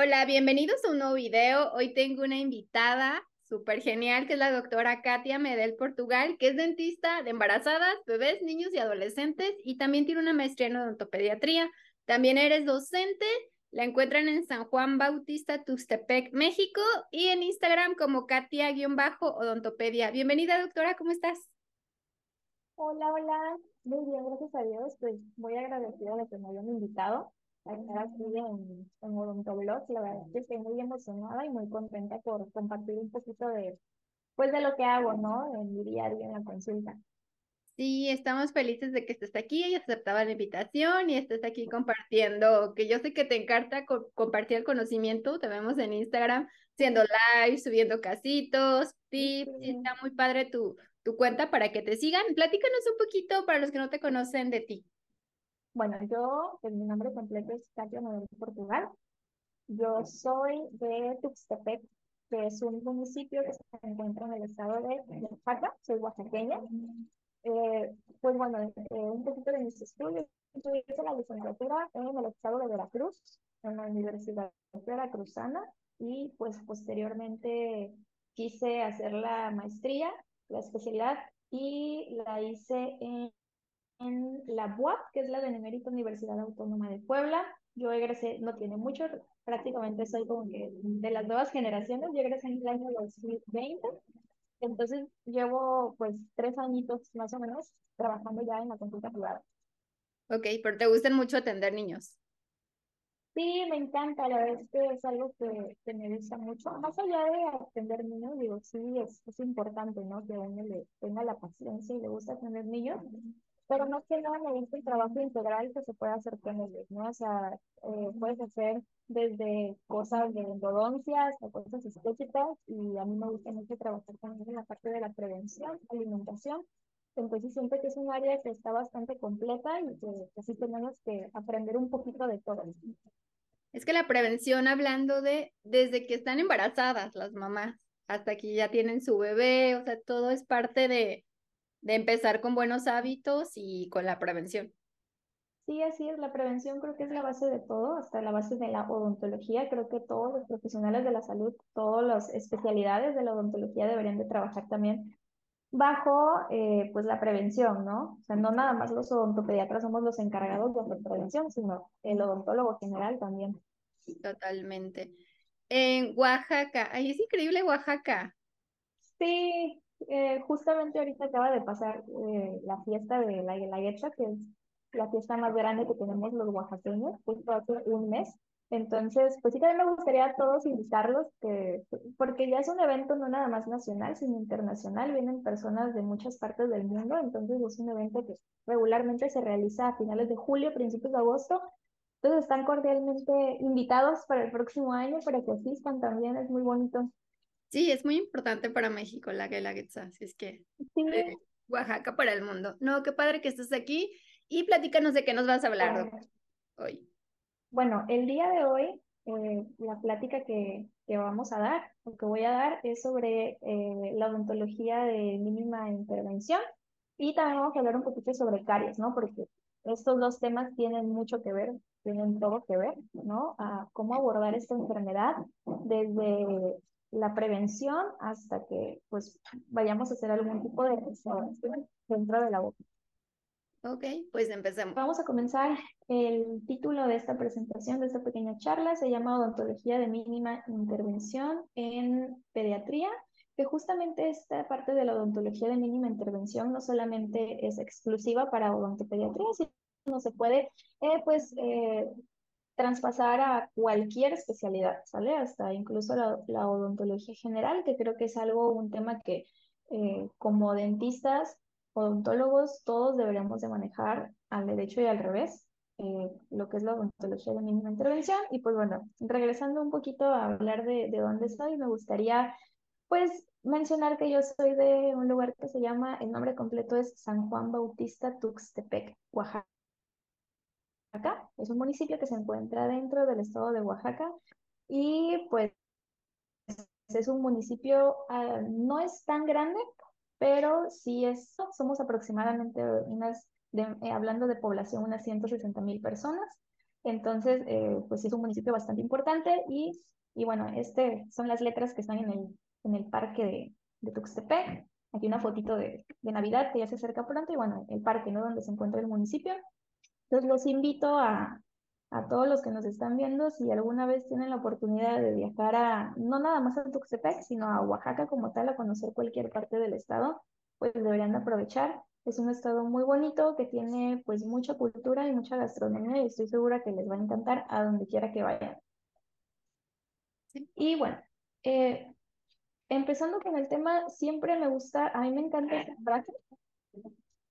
Hola, bienvenidos a un nuevo video. Hoy tengo una invitada súper genial, que es la doctora Katia Medel Portugal, que es dentista de embarazadas, bebés, niños y adolescentes y también tiene una maestría en odontopediatría. También eres docente, la encuentran en San Juan Bautista, Tuxtepec, México y en Instagram como Katia-odontopedia. Bienvenida, doctora, ¿cómo estás? Hola, hola. Muy bien, gracias a Dios. Pues muy agradecida de que me hayan invitado en, en Odontoblog. La verdad es que estoy muy emocionada y muy contenta por compartir un poquito de, pues, de lo que hago, ¿no? En mi día a día en la consulta. Sí, estamos felices de que estés aquí y aceptaba la invitación y estés aquí compartiendo, que yo sé que te encanta compartir el conocimiento, te vemos en Instagram haciendo live, subiendo casitos, tips, está muy padre tu, tu cuenta para que te sigan. Platícanos un poquito para los que no te conocen de ti. Bueno, yo, pues, mi nombre completo es Katia Modelo Portugal. Yo soy de Tuxtepec, que es un municipio que se encuentra en el estado de Oaxaca, soy oaxaqueña. Eh, pues bueno, eh, un poquito de mis estudios. Yo hice la licenciatura en el estado de Veracruz, en la Universidad Veracruzana, y pues posteriormente quise hacer la maestría, la especialidad, y la hice en, en la UAP, que es la Benemérita Universidad Autónoma de Puebla. Yo egresé, no tiene mucho, prácticamente soy como que de las nuevas generaciones, yo egresé en el año 2020 entonces llevo pues tres añitos más o menos trabajando ya en la consulta privada. Ok, pero te gustan mucho atender niños. Sí, me encanta, la verdad es que es algo que, que me gusta mucho. Más allá de atender niños, digo, sí, es, es importante, ¿no? Que uno le tenga la paciencia y le gusta atender niños, pero no que nada me gusta el trabajo integral que se puede hacer con ellos, ¿no? O sea, eh, puedes hacer desde cosas de endodoncia hasta cosas estéticas y a mí me gusta mucho trabajar también en la parte de la prevención, alimentación. Entonces siento que es un área que está bastante completa y que, que sí tenemos que aprender un poquito de todo. Es que la prevención, hablando de desde que están embarazadas las mamás hasta que ya tienen su bebé, o sea, todo es parte de, de empezar con buenos hábitos y con la prevención. Sí, así es, la prevención creo que es la base de todo, hasta la base de la odontología. Creo que todos los profesionales de la salud, todas las especialidades de la odontología deberían de trabajar también bajo eh, pues la prevención, ¿no? O sea, no nada más los odontopediatras somos los encargados de hacer prevención, sino el odontólogo general también. Totalmente. En Oaxaca, ahí es increíble Oaxaca. Sí, eh, justamente ahorita acaba de pasar eh, la fiesta de la Guelaguetza, que es la fiesta más grande que tenemos los oaxaqueños, justo hace un mes. Entonces, pues sí también me gustaría a todos invitarlos, que, porque ya es un evento no nada más nacional, sino internacional, vienen personas de muchas partes del mundo, entonces es un evento que regularmente se realiza a finales de julio, principios de agosto, entonces están cordialmente invitados para el próximo año para que asistan también, es muy bonito. Sí, es muy importante para México la Guelaguetza, así es que Oaxaca para el mundo. No, qué padre que estés aquí y platícanos de qué nos vas a hablar hoy. Bueno, el día de hoy, eh, la plática que, que, vamos a dar, o que voy a dar, es sobre eh, la odontología de mínima intervención y también vamos a hablar un poquito sobre caries, ¿no? Porque estos dos temas tienen mucho que ver, tienen todo que ver, ¿no? A cómo abordar esta enfermedad desde la prevención hasta que pues vayamos a hacer algún tipo de restauración dentro de la boca. Ok, pues empecemos. Vamos a comenzar. El título de esta presentación, de esta pequeña charla, se llama Odontología de mínima intervención en pediatría, que justamente esta parte de la odontología de mínima intervención no solamente es exclusiva para odontopediatría, sino se puede, eh, pues, eh, traspasar a cualquier especialidad, ¿sale? Hasta incluso la, odontología general, que creo que es algo, un tema que eh, como dentistas odontólogos, todos deberíamos de manejar al derecho y al revés, eh, lo que es la odontología de mínima intervención. Y pues bueno, regresando un poquito a hablar de, de dónde estoy, me gustaría pues mencionar que yo soy de un lugar que se llama, el nombre completo es San Juan Bautista Tuxtepec, Oaxaca. Es un municipio que se encuentra dentro del estado de Oaxaca y pues es un municipio, uh, no es tan grande, pero sí es, somos aproximadamente unas, eh, hablando de población, unas 160 mil personas. Entonces, eh, pues es un municipio bastante importante y, y bueno, este son las letras que están en el, en el parque de, de Tuxtepec. Aquí una fotito de, de Navidad que ya se acerca pronto y bueno, el parque, ¿no? Donde se encuentra el municipio. Entonces los invito a, a todos los que nos están viendo, si alguna vez tienen la oportunidad de viajar a, no nada más a Tuxtepec, sino a Oaxaca como tal, a conocer cualquier parte del estado, pues deberían de aprovechar. Es un estado muy bonito que tiene pues mucha cultura y mucha gastronomía y estoy segura que les va a encantar a donde quiera que vayan. Y bueno, eh, empezando con el tema, siempre me gusta, a mí me encanta esta frase,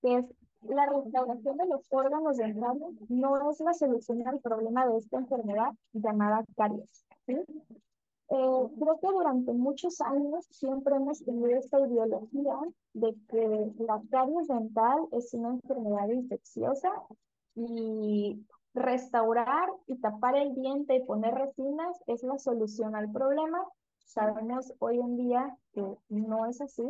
que es la restauración de los órganos dentales no es la solución al problema de esta enfermedad llamada caries. Eh, creo que durante muchos años siempre hemos tenido esta ideología de que la caries dental es una enfermedad infecciosa y restaurar y tapar el diente y poner resinas es la solución al problema. Sabemos hoy en día que no es así.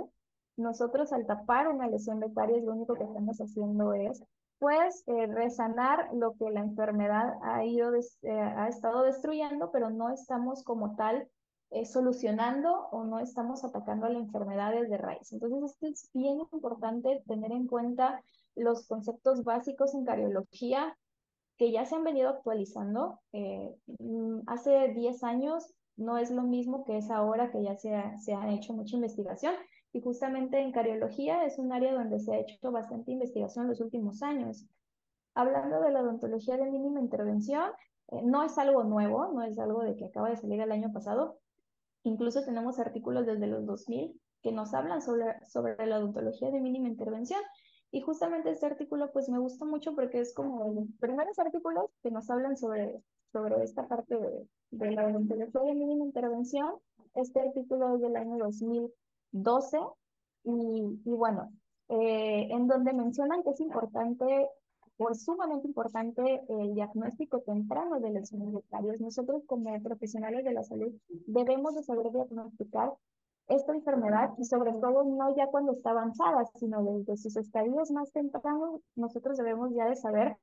Nosotros al tapar una lesión de caries lo único que estamos haciendo es pues eh, resanar lo que la enfermedad ha, ido eh, ha estado destruyendo, pero no estamos como tal eh, solucionando o no estamos atacando a la enfermedad desde raíz. Entonces es bien importante tener en cuenta los conceptos básicos en cariología que ya se han venido actualizando. Mm, hace 10 años no es lo mismo que es ahora que ya se se ha hecho mucha investigación. Y justamente en cariología es un área donde se ha hecho bastante investigación en los últimos años. Hablando de la odontología de mínima intervención, eh, no es algo nuevo, no es algo de que acaba de salir el año pasado. Incluso tenemos artículos desde los 2000 que nos hablan sobre, sobre la odontología de mínima intervención. Y justamente este artículo pues me gusta mucho porque es como los primeros artículos que nos hablan sobre, sobre esta parte de, de la odontología de mínima intervención. Este artículo es del año 2000 12, y, y bueno, eh, en donde mencionan que es importante o es sumamente importante el diagnóstico temprano de lesiones dentarias. Nosotros como profesionales de la salud debemos de saber diagnosticar esta enfermedad y sobre todo no ya cuando está avanzada, sino desde sus estadios más tempranos, nosotros debemos ya de saber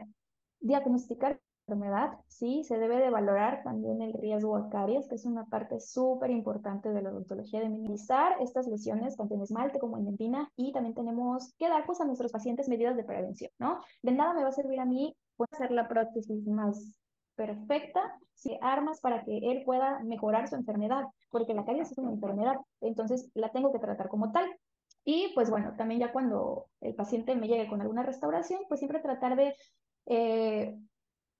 diagnosticar enfermedad, sí, se debe de valorar también el riesgo a caries, que es una parte súper importante de la odontología, de minimizar estas lesiones tanto en esmalte como en dentina y también tenemos que dar pues, a nuestros pacientes medidas de prevención, ¿no? De nada me va a servir a mí puede hacer la prótesis más perfecta si armas para que él pueda mejorar su enfermedad, porque la caries es una enfermedad, entonces la tengo que tratar como tal. Y pues bueno, también ya cuando el paciente me llegue con alguna restauración, pues siempre tratar de eh,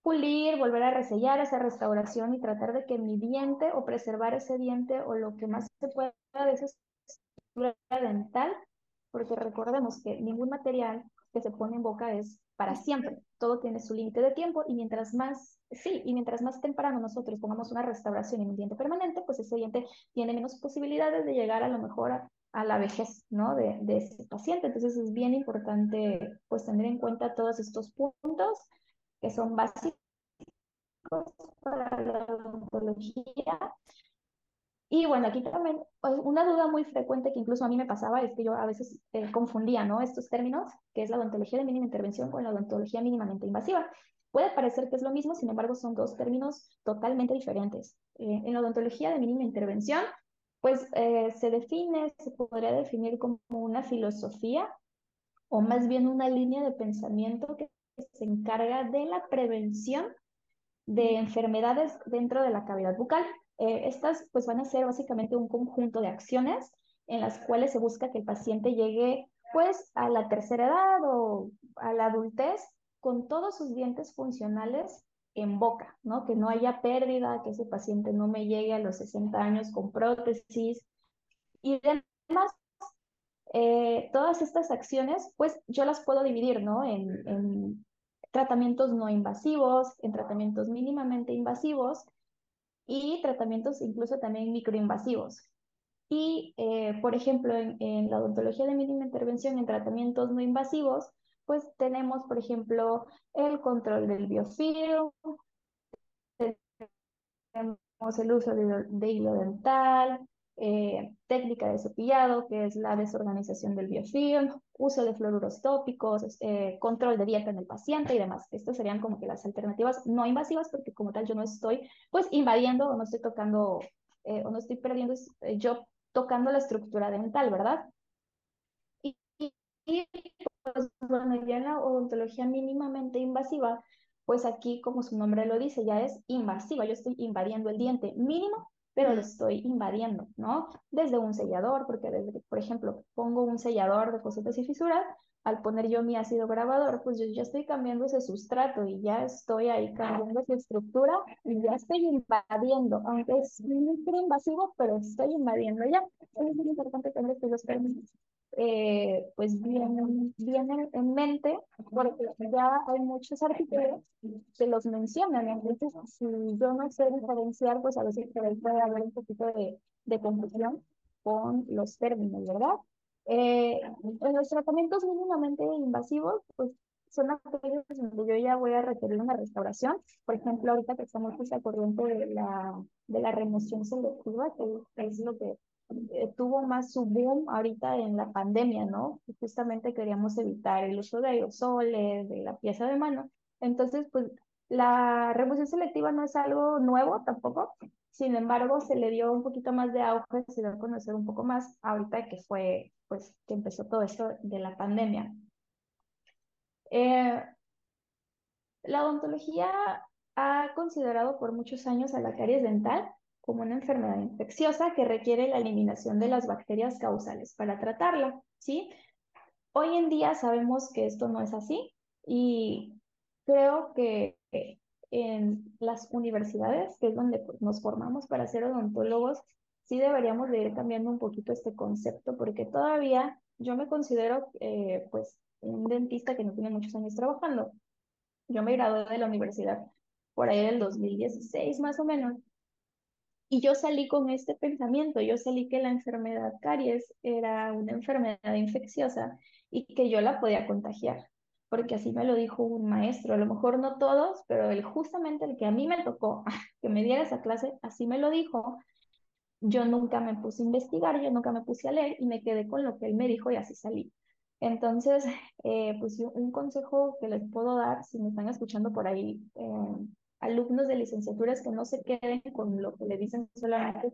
pulir, volver a resellar esa restauración y tratar de que mi diente o preservar ese diente o lo que más se pueda de esa estructura dental, porque recordemos que ningún material que se pone en boca es para siempre, todo tiene su límite de tiempo y mientras más, sí, y mientras más temprano nosotros pongamos una restauración en un diente permanente, pues ese diente tiene menos posibilidades de llegar a lo mejor a, a la vejez, ¿no? De, de ese paciente. Entonces es bien importante, pues, tener en cuenta todos estos puntos que son básicos para la odontología. Y bueno, aquí también pues, una duda muy frecuente que incluso a mí me pasaba es que yo a veces eh, confundía ¿no? estos términos, que es la odontología de mínima intervención con la odontología mínimamente invasiva. Puede parecer que es lo mismo, sin embargo son dos términos totalmente diferentes. Eh, en la odontología de mínima intervención, pues eh, se define, se podría definir como una filosofía o más bien una línea de pensamiento que se encarga de la prevención de enfermedades dentro de la cavidad bucal. Eh, estas pues van a ser básicamente un conjunto de acciones en las cuales se busca que el paciente llegue pues a la tercera edad o a la adultez con todos sus dientes funcionales en boca, ¿no? Que no haya pérdida, que ese paciente no me llegue a los 60 años con prótesis y demás eh, todas estas acciones, pues yo las puedo dividir, ¿no? En, tratamientos no invasivos, en tratamientos mínimamente invasivos y tratamientos incluso también microinvasivos. Y, eh, por ejemplo, en, la odontología de mínima intervención en tratamientos no invasivos, pues tenemos, por ejemplo, el control del biofilm, tenemos el uso de, de hilo dental, eh, técnica de cepillado, que es la desorganización del biofilm, uso de fluoruros tópicos, eh, control de dieta en el paciente y demás. Estas serían como que las alternativas no invasivas, porque como tal yo no estoy pues invadiendo o no estoy tocando eh, o no estoy perdiendo yo tocando la estructura dental, ¿verdad? Y, pues bueno, ya en la odontología mínimamente invasiva, pues aquí como su nombre lo dice, ya es invasiva, yo estoy invadiendo el diente mínimo pero lo estoy invadiendo, ¿no? Desde un sellador, porque desde, por ejemplo, pongo un sellador de cositas y fisuras, al poner yo mi ácido grabador, pues yo ya estoy cambiando ese sustrato y ya estoy ahí cambiando esa estructura y ya estoy invadiendo, aunque es muy invasivo, pero estoy invadiendo ya. Es muy importante tener estos dos términos eh, pues vienen, vienen en mente, porque ya hay muchos artículos que los mencionan, entonces si yo no sé diferenciar, pues a veces puede haber un poquito de, de confusión con los términos, ¿verdad? Eh, en los tratamientos mínimamente invasivos, pues son aquellos donde yo ya voy a requerir una restauración. Por ejemplo, ahorita que estamos pues, al corriente de la, de la remoción selectiva, que es lo que tuvo más su boom ahorita en la pandemia, ¿no? Justamente queríamos evitar el uso de aerosoles, de la pieza de mano. Entonces, pues la remoción selectiva no es algo nuevo tampoco. Sin embargo, se le dio un poquito más de auge, se dio a conocer un poco más ahorita que fue, pues, que empezó todo esto de la pandemia. Eh, la odontología ha considerado por muchos años a la caries dental como una enfermedad infecciosa que requiere la eliminación de las bacterias causales para tratarla, ¿sí? Hoy en día sabemos que esto no es así y creo que en las universidades, que es donde pues, nos formamos para ser odontólogos, sí deberíamos de ir cambiando un poquito este concepto porque todavía yo me considero eh, pues un dentista que no tiene muchos años trabajando. Yo me gradué de la universidad por ahí del 2016 más o menos y yo salí con este pensamiento, yo salí que la enfermedad caries era una enfermedad infecciosa y que yo la podía contagiar, porque así me lo dijo un maestro, a lo mejor no todos, pero él justamente el que a mí me tocó que me diera esa clase, así me lo dijo. Yo nunca me puse a investigar, yo nunca me puse a leer y me quedé con lo que él me dijo y así salí. Entonces, eh, pues un consejo que les puedo dar, si me están escuchando por ahí, eh, alumnos de licenciaturas que no se queden con lo que le dicen solamente,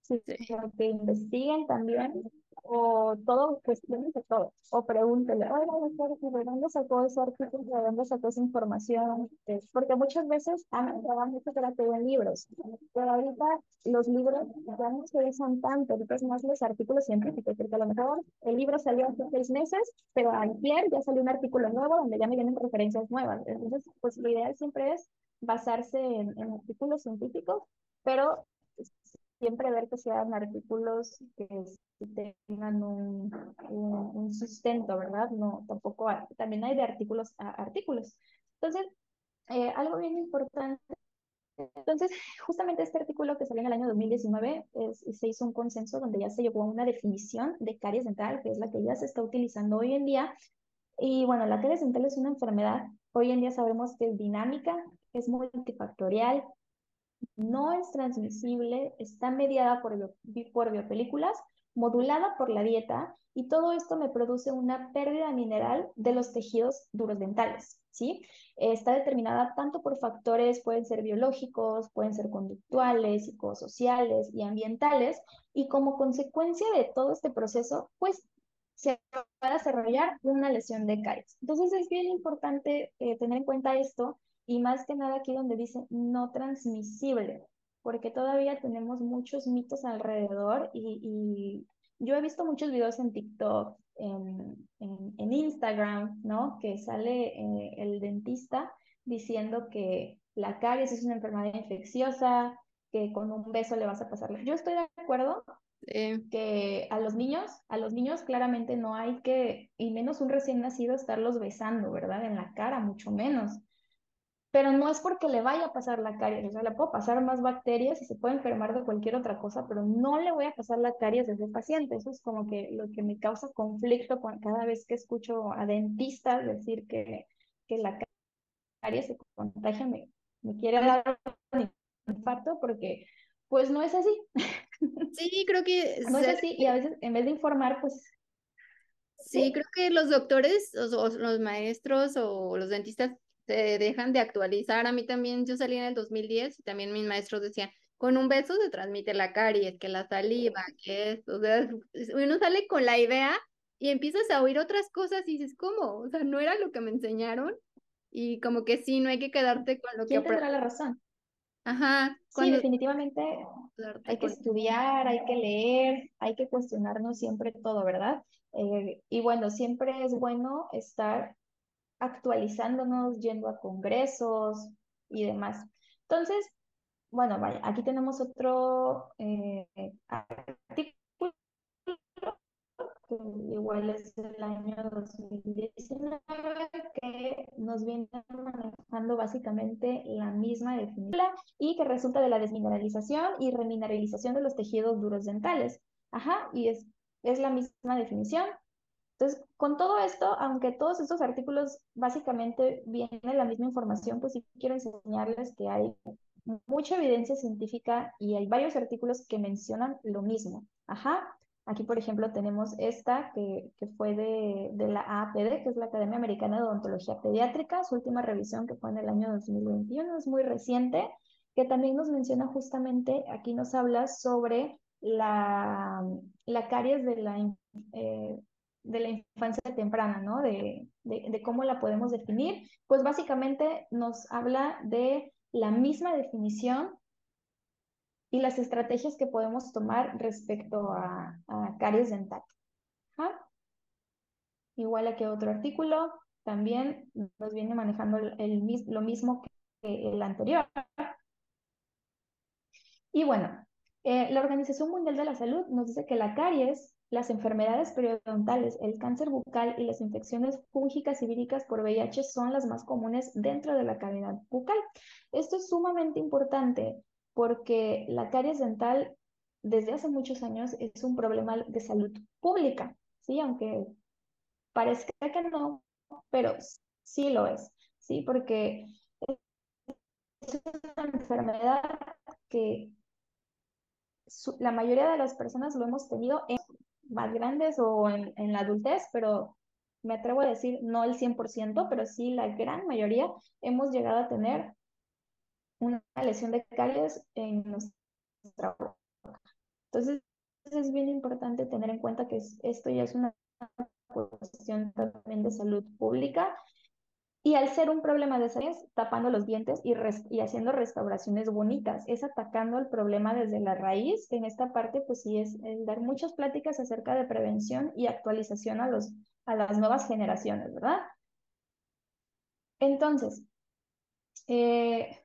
sino que investiguen también o todo, cuestiones de todo, o pregúntele, oiga, doctor, ¿de dónde sacó ese artículo? ¿De dónde sacó esa información? Porque muchas veces han entrado mucho terapia en libros, pero ahorita los libros ya no se usan tanto, ahorita es más los artículos científicos, porque a lo mejor el libro salió hace seis meses, pero ayer ya salió un artículo nuevo donde ya me vienen referencias nuevas. Entonces, pues lo ideal siempre es basarse en, en artículos científicos, pero siempre ver que sean artículos que tengan un, un, sustento, ¿verdad? No, tampoco, también hay de artículos a artículos. Entonces, eh, algo bien importante. Entonces, justamente este artículo que salió en el año 2019, es, se hizo un consenso donde ya se llegó a una definición de caries dental, que es la que ya se está utilizando hoy en día. Y bueno, la caries dental es una enfermedad. Hoy en día sabemos que es dinámica, es multifactorial, no es transmisible, está mediada por, por biopelículas, modulada por la dieta y todo esto me produce una pérdida mineral de los tejidos duros dentales, ¿sí? Está determinada tanto por factores, pueden ser biológicos, pueden ser conductuales, psicosociales y ambientales, y como consecuencia de todo este proceso, pues se va a desarrollar una lesión de caries. Entonces es bien importante eh, tener en cuenta esto y más que nada aquí donde dice no transmisible, porque todavía tenemos muchos mitos alrededor y, yo he visto muchos videos en TikTok, en, en, Instagram, ¿no? Que sale eh, el dentista diciendo que la caries es una enfermedad infecciosa, que con un beso le vas a pasar. Yo estoy de acuerdo que a los niños, a los niños claramente no hay que, y menos un recién nacido, estarlos besando, ¿verdad? En la cara, mucho menos pero no es porque le vaya a pasar la caries, o sea, le puedo pasar más bacterias y se puede enfermar de cualquier otra cosa, pero no le voy a pasar la caries desde el paciente. Eso es como que lo que me causa conflicto cada vez que escucho a dentistas decir que, que la caries se contagia, me, me quiere dar un infarto porque pues no es así. Sí, creo que... no es así y a veces en vez de informar, pues... Sí, creo que los doctores o, los maestros o los dentistas se dejan de actualizar. A mí también, yo salí en el 2010 y también mis maestros decían, con un beso se transmite la caries, que la saliva, que esto, o sea, uno sale con la idea y empiezas a oír otras cosas y dices, ¿cómo? O sea, no era lo que me enseñaron y como que sí, no hay que quedarte con lo ¿Quién que... ¿Quién tendrá la razón? Ajá. Sí, definitivamente hay que estudiar, hay que leer, hay que cuestionarnos siempre todo, ¿verdad? Eh, y bueno, siempre es bueno estar actualizándonos, yendo a congresos y demás. Entonces, bueno, vaya, aquí tenemos otro eh, artículo igual es el año 2019, que nos viene manejando básicamente la misma definición y que resulta de la desmineralización y remineralización de los tejidos duros dentales. Ajá, y es, es la misma definición. Entonces, con todo esto, aunque todos estos artículos básicamente vienen la misma información, pues sí quiero enseñarles que hay mucha evidencia científica y hay varios artículos que mencionan lo mismo. Ajá. Aquí, por ejemplo, tenemos esta que, fue de, de, la AAPD, que es la Academia Americana de Odontología Pediátrica, su última revisión que fue en el año 2021, es muy reciente, que también nos menciona justamente, aquí nos habla sobre la, la caries de la, eh, de la infancia temprana, ¿no? De, de, cómo la podemos definir. Pues básicamente nos habla de la misma definición y las estrategias que podemos tomar respecto a, a caries dental. Igual aquí otro artículo, también nos viene manejando el, lo mismo que el anterior. Y bueno, eh, la Organización Mundial de la Salud nos dice que la caries, las enfermedades periodontales, el cáncer bucal y las infecciones fúngicas y víricas por VIH son las más comunes dentro de la cavidad bucal. Esto es sumamente importante porque la caries dental desde hace muchos años es un problema de salud pública, ¿sí? Aunque parezca que no, pero sí lo es, ¿sí? Porque es una enfermedad que la mayoría de las personas lo hemos tenido en más grandes o en, en la adultez, pero me atrevo a decir no el 100%, pero sí la gran mayoría hemos llegado a tener una lesión de caries en nuestra boca. Entonces, es bien importante tener en cuenta que esto ya es una cuestión también de salud pública. Y al ser un problema de salud, tapando los dientes y, y haciendo restauraciones bonitas, es atacando el problema desde la raíz. En esta parte, pues sí, es dar muchas pláticas acerca de prevención y actualización a, los, a las nuevas generaciones, ¿verdad? Entonces, eh,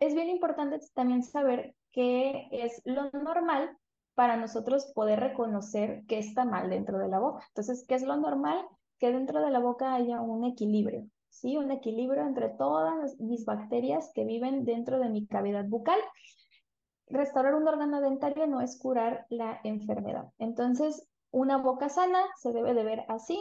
es bien importante también saber qué es lo normal para nosotros poder reconocer qué está mal dentro de la boca. Entonces, ¿qué es lo normal? Que dentro de la boca haya un equilibrio, ¿sí? Un equilibrio entre todas mis bacterias que viven dentro de mi cavidad bucal. Restaurar un órgano dentario no es curar la enfermedad. Entonces, una boca sana se debe de ver así,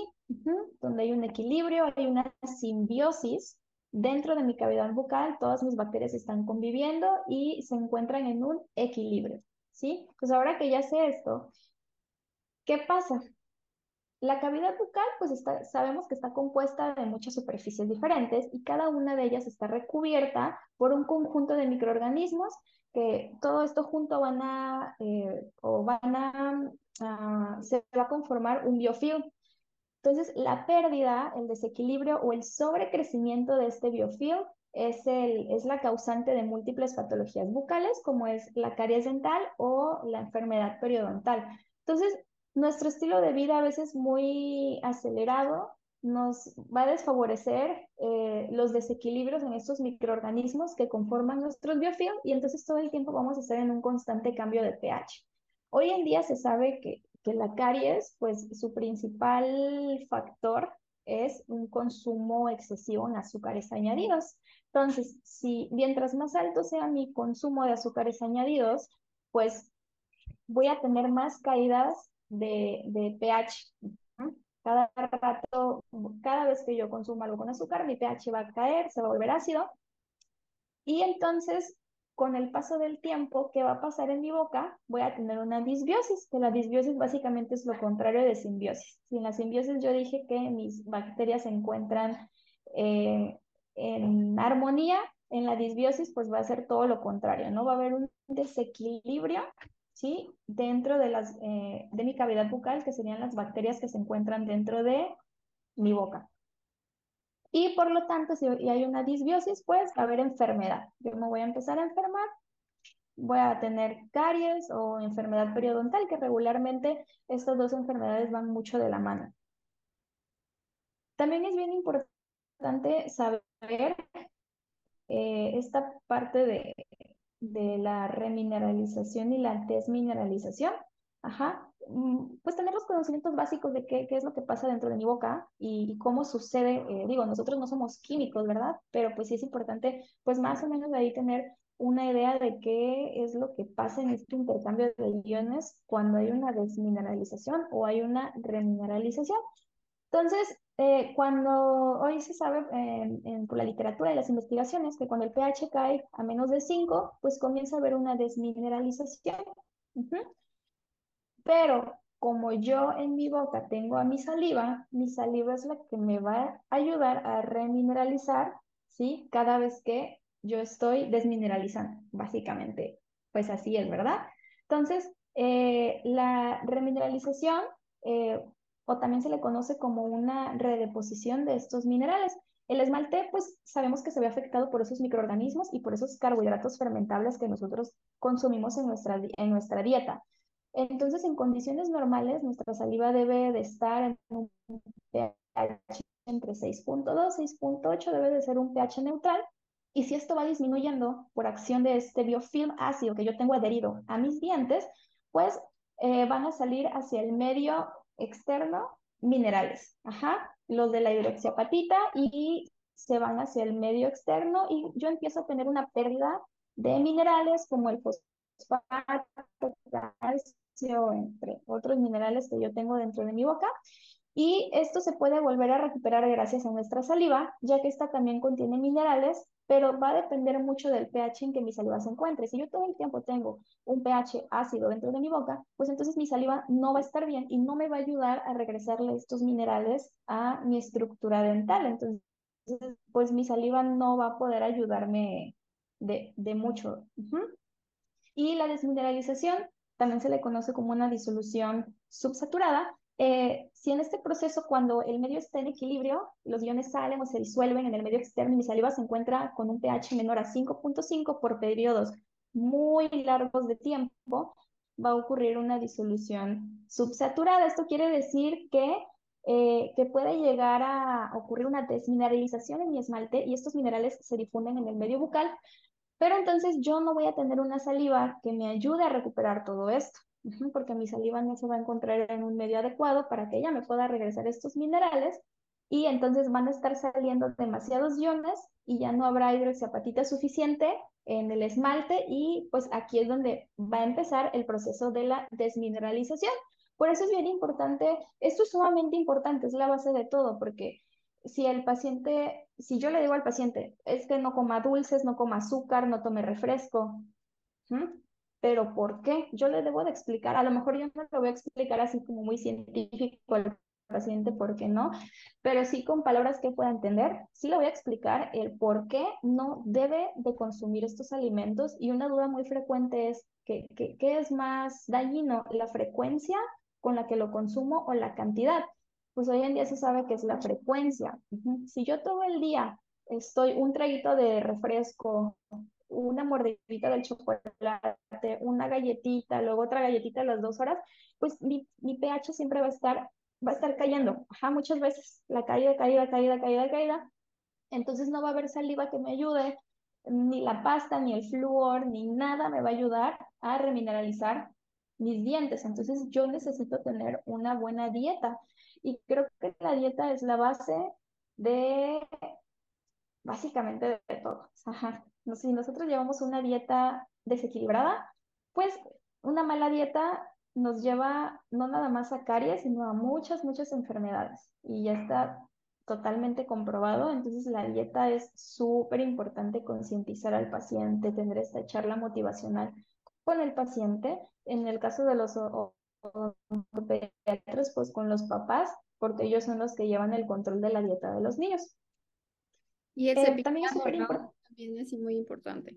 donde hay un equilibrio, hay una simbiosis Dentro de mi cavidad bucal, todas mis bacterias están conviviendo y se encuentran en un equilibrio, ¿sí? Pues ahora que ya sé esto, ¿qué pasa? La cavidad bucal, pues sabemos que está compuesta de muchas superficies diferentes y cada una de ellas está recubierta por un conjunto de microorganismos que todo esto junto van a, eh, o van a, ah, se va a conformar un biofilm. Entonces, la pérdida, el desequilibrio o el sobrecrecimiento de este biofilm es, el, es la causante de múltiples patologías bucales, como es la caries dental o la enfermedad periodontal. Entonces, nuestro estilo de vida a veces muy acelerado nos va a desfavorecer eh, los desequilibrios en estos microorganismos que conforman nuestros biofilm y entonces todo el tiempo vamos a estar en un constante cambio de pH. Hoy en día se sabe que que la caries, pues su principal factor es un consumo excesivo en azúcares añadidos. Entonces, si mientras más alto sea mi consumo de azúcares añadidos, pues voy a tener más caídas de, de pH. Cada rato, cada vez que yo consumo algo con azúcar, mi pH va a caer, se va a volver ácido. Y entonces con el paso del tiempo, ¿qué va a pasar en mi boca? Voy a tener una disbiosis, que la disbiosis básicamente es lo contrario de simbiosis. Si en la simbiosis yo dije que mis bacterias se encuentran eh, en armonía, en la disbiosis pues va a ser todo lo contrario, ¿no? Va a haber un desequilibrio, ¿sí? Dentro de, las, eh, de mi cavidad bucal, que serían las bacterias que se encuentran dentro de mi boca. Y por lo tanto, si hay una disbiosis, pues va a haber enfermedad. Yo me voy a empezar a enfermar, voy a tener caries o enfermedad periodontal, que regularmente estas dos enfermedades van mucho de la mano. También es bien importante saber eh, esta parte de, de la remineralización y la desmineralización. Ajá, Mm, pues tener los conocimientos básicos de qué, qué es lo que pasa dentro de mi boca y, cómo sucede, eh, digo, nosotros no somos químicos, ¿verdad? Pero pues sí es importante, pues más o menos de ahí tener una idea de qué es lo que pasa en este intercambio de iones cuando hay una desmineralización o hay una remineralización. Entonces, eh, cuando hoy se sabe en, por la literatura y las investigaciones que cuando el pH cae a menos de 5, pues comienza a haber una desmineralización. Pero como yo en mi boca tengo a mi saliva, mi saliva es la que me va a ayudar a remineralizar, ¿sí? Cada vez que yo estoy desmineralizando, básicamente. Pues así es, ¿verdad? Entonces, eh, la remineralización, eh, o también se le conoce como una redeposición de estos minerales. El esmalte, pues sabemos que se ve afectado por esos microorganismos y por esos carbohidratos fermentables que nosotros consumimos en nuestra, en nuestra dieta. Entonces, en condiciones normales, nuestra saliva debe de estar en un pH entre 6.2 y 6.8, debe de ser un pH neutral. Y si esto va disminuyendo por acción de este biofilm ácido que yo tengo adherido a mis dientes, pues eh, van a salir hacia el medio externo minerales, ajá, los de la hidroxiapatita y se van hacia el medio externo y yo empiezo a tener una pérdida de minerales como el fosfato, entre otros minerales que yo tengo dentro de mi boca. Y esto se puede volver a recuperar gracias a nuestra saliva, ya que esta también contiene minerales, pero va a depender mucho del pH en que mi saliva se encuentre. Si yo todo el tiempo tengo un pH ácido dentro de mi boca, pues entonces mi saliva no va a estar bien y no me va a ayudar a regresarle estos minerales a mi estructura dental. Entonces, pues mi saliva no va a poder ayudarme de, de mucho. Y la desmineralización también se le conoce como una disolución subsaturada. Eh, si en este proceso, cuando el medio está en equilibrio, los iones salen o se disuelven en el medio externo y mi saliva se encuentra con un pH menor a 5.5 por periodos muy largos de tiempo, va a ocurrir una disolución subsaturada. Esto quiere decir que, eh, que puede llegar a ocurrir una desmineralización en mi esmalte y estos minerales se difunden en el medio bucal, pero entonces yo no voy a tener una saliva que me ayude a recuperar todo esto, porque mi saliva no se va a encontrar en un medio adecuado para que ella me pueda regresar estos minerales y entonces van a estar saliendo demasiados iones y ya no habrá hidroxiapatita suficiente en el esmalte y pues aquí es donde va a empezar el proceso de la desmineralización. Por eso es bien importante, esto es sumamente importante, es la base de todo, porque si el paciente, si yo le digo al paciente, es que no coma dulces, no coma azúcar, no tome refresco, pero ¿por qué? Yo le debo de explicar, a lo mejor yo no lo voy a explicar así como muy científico al paciente, ¿por qué no? Pero sí con palabras que pueda entender, sí le voy a explicar el por qué no debe de consumir estos alimentos y una duda muy frecuente es, ¿qué, qué, es más dañino, la frecuencia con la que lo consumo o la cantidad? pues hoy en día se sabe que es la frecuencia. Si yo todo el día estoy un traguito de refresco, una mordidita del chocolate, una galletita, luego otra galletita a las dos horas, pues mi, pH siempre va a estar, va a estar cayendo. Ajá, muchas veces la caída, caída, caída, caída, caída. Entonces no va a haber saliva que me ayude, ni la pasta, ni el flúor, ni nada me va a ayudar a remineralizar mis dientes. Entonces yo necesito tener una buena dieta. Y creo que la dieta es la base de, básicamente de todo. Ajá. Si nosotros llevamos una dieta desequilibrada, pues una mala dieta nos lleva no nada más a caries, sino a muchas, muchas enfermedades. Y ya está totalmente comprobado. Entonces la dieta es súper importante concientizar al paciente, tener esta charla motivacional con el paciente. En el caso de los pediatras, pues con los papás, porque ellos son los que llevan el control de la dieta de los niños. Y el eh, también es súper importante. También es muy importante.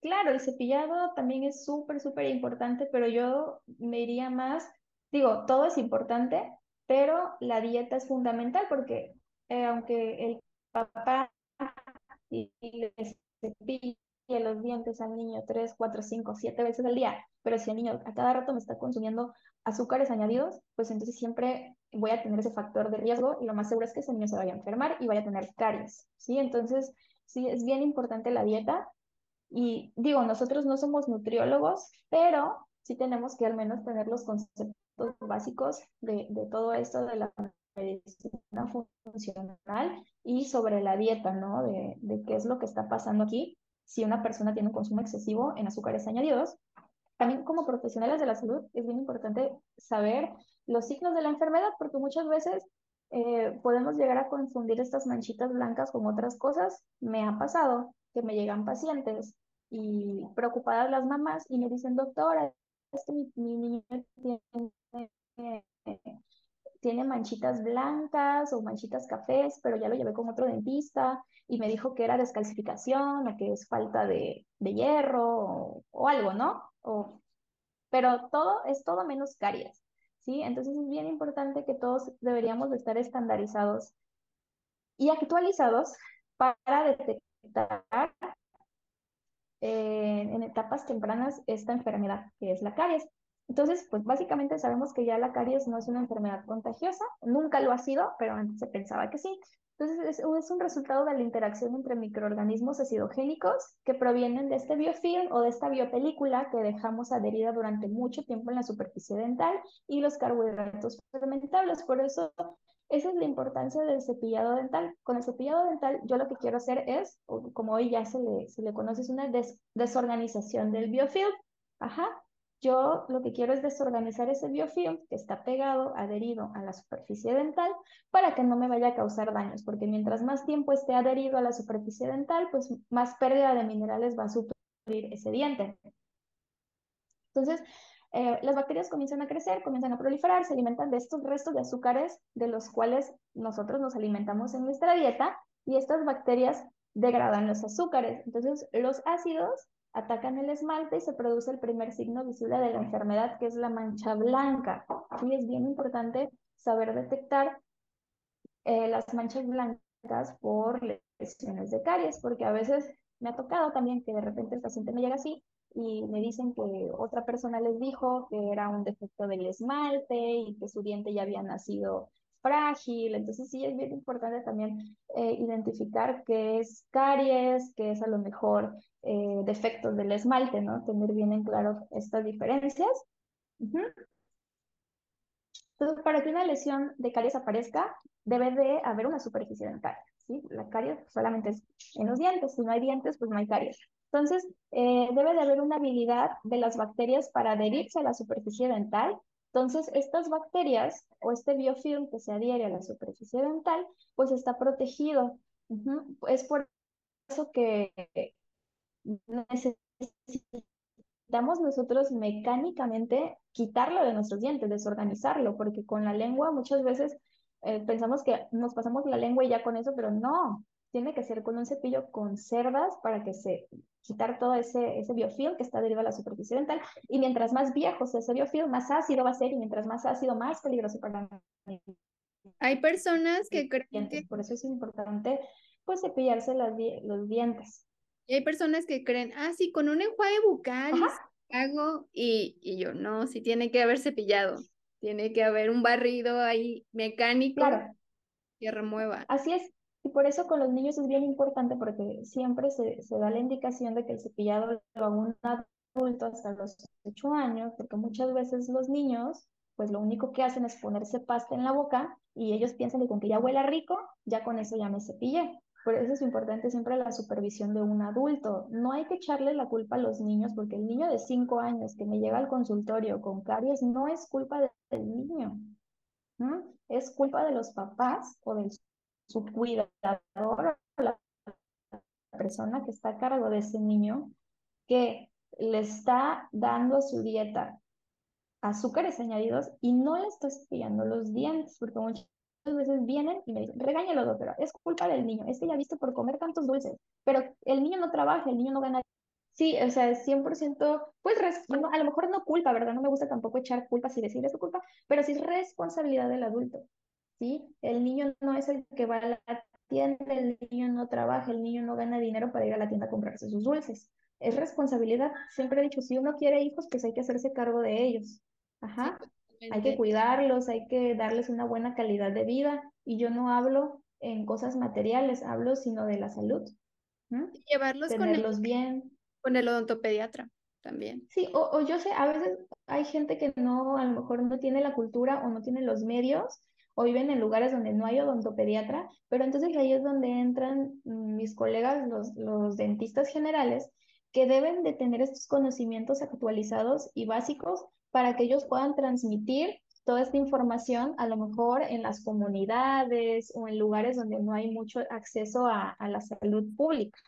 Claro, el cepillado también es súper, súper importante, pero yo me iría más, digo, todo es importante, pero la dieta es fundamental porque eh, aunque el papá y, le cepille los dientes al niño tres, cuatro, cinco, siete veces al día, pero si el niño a cada rato me está consumiendo azúcares añadidos, pues entonces siempre voy a tener ese factor de riesgo y lo más seguro es que ese niño se vaya a enfermar y vaya a tener caries, ¿sí? Entonces, sí, es bien importante la dieta y digo, nosotros no somos nutriólogos, pero sí tenemos que al menos tener los conceptos básicos de, de todo esto de la medicina funcional y sobre la dieta, ¿no? De, de qué es lo que está pasando aquí si una persona tiene un consumo excesivo en azúcares añadidos. También como profesionales de la salud es bien importante saber los signos de la enfermedad porque muchas veces eh, podemos llegar a confundir estas manchitas blancas con otras cosas. Me ha pasado que me llegan pacientes y preocupadas las mamás y me dicen, doctora, es que mi, niño tiene, tiene manchitas blancas o manchitas cafés, pero ya lo llevé con otro dentista y me dijo que era descalcificación o que es falta de, de hierro o, algo, ¿no? O, pero todo es todo menos caries, ¿sí? Entonces es bien importante que todos deberíamos de estar estandarizados y actualizados para detectar eh, en etapas tempranas esta enfermedad, que es la caries. Entonces, pues básicamente sabemos que ya la caries no es una enfermedad contagiosa, nunca lo ha sido, pero antes se pensaba que sí. Entonces, es, un resultado de la interacción entre microorganismos acidogénicos que provienen de este biofilm o de esta biopelícula que dejamos adherida durante mucho tiempo en la superficie dental y los carbohidratos fermentables. Por eso esa es la importancia del cepillado dental. Con el cepillado dental yo lo que quiero hacer es, como hoy ya se le, se le conoce, es una desorganización del biofilm. Ajá. Yo lo que quiero es desorganizar ese biofilm que está pegado, adherido a la superficie dental para que no me vaya a causar daños, porque mientras más tiempo esté adherido a la superficie dental, pues más pérdida de minerales va a sufrir ese diente. Entonces, eh, las bacterias comienzan a crecer, comienzan a proliferar, se alimentan de estos restos de azúcares de los cuales nosotros nos alimentamos en nuestra dieta y estas bacterias degradan los azúcares. Entonces, los ácidos atacan el esmalte y se produce el primer signo visible de la enfermedad, que es la mancha blanca. Y es bien importante saber detectar eh, las manchas blancas por lesiones de caries, porque a veces me ha tocado también que de repente el paciente me llega así y me dicen que otra persona les dijo que era un defecto del esmalte y que su diente ya había nacido frágil. Entonces sí es bien importante también eh, identificar qué es caries, qué es a lo mejor eh, defectos del esmalte, ¿no? Tener bien en claro estas diferencias. Entonces, para que una lesión de caries aparezca, debe de haber una superficie dental. ¿sí? La caries solamente es en los dientes. Si no hay dientes, pues no hay caries. Entonces, eh, debe de haber una habilidad de las bacterias para adherirse a la superficie dental. Entonces, estas bacterias o este biofilm que se adhiere a la superficie dental, pues está protegido. Es por eso que necesitamos nosotros mecánicamente quitarlo de nuestros dientes, desorganizarlo, porque con la lengua muchas veces eh, pensamos que nos pasamos la lengua y ya con eso, pero no, tiene que ser con un cepillo con cerdas para que se quitar todo ese, ese biofilm que está derivado a la superficie dental. Y mientras más viejo sea ese biofilm, más ácido va a ser y mientras más ácido, más peligroso para Hay personas que creen que... Por eso es importante pues cepillarse las, los dientes. Y hay personas que creen, ah, sí, con un enjuague bucal hago y, y yo, no, sí tiene que haber cepillado. Tiene que haber un barrido ahí mecánico que remueva. Así es. Y por eso con los niños es bien importante porque siempre se, se da la indicación de que el cepillado lo haga un adulto hasta los 8 años, porque muchas veces los niños, pues lo único que hacen es ponerse pasta en la boca y ellos piensan que con que ya huela rico, ya con eso ya me cepillé. Por eso es importante siempre la supervisión de un adulto. No hay que echarle la culpa a los niños porque el niño de 5 años que me llega al consultorio con caries no es culpa del niño. Es culpa de los papás o del su cuidador, la persona que está a cargo de ese niño, que le está dando su dieta azúcares añadidos y no le está cepillando los dientes, porque muchas veces vienen y me dicen, regáñalo, doctora, es culpa del niño, es que ya viste por comer tantos dulces, pero el niño no trabaja, el niño no gana. Sí, o sea, 100%, pues a lo mejor no culpa, ¿verdad? No me gusta tampoco echar culpas y decir es tu culpa, pero sí es responsabilidad del adulto, ¿sí? El niño no es el que va a la tienda, el niño no trabaja, el niño no gana dinero para ir a la tienda a comprarse sus dulces. Es responsabilidad. Siempre he dicho, si uno quiere hijos, pues hay que hacerse cargo de ellos. Ajá. hay que cuidarlos, hay que darles una buena calidad de vida. Y yo no hablo en cosas materiales, hablo sino de la salud. Llevarlos Tenerlos bien. Con el odontopediatra también. Sí, o, o yo sé, a veces hay gente que no, a lo mejor no tiene la cultura o no tiene los medios o viven en lugares donde no hay odontopediatra, pero entonces ahí es donde entran mis colegas, los, los dentistas generales, que deben de tener estos conocimientos actualizados y básicos para que ellos puedan transmitir toda esta información a lo mejor en las comunidades o en lugares donde no hay mucho acceso a, la salud pública.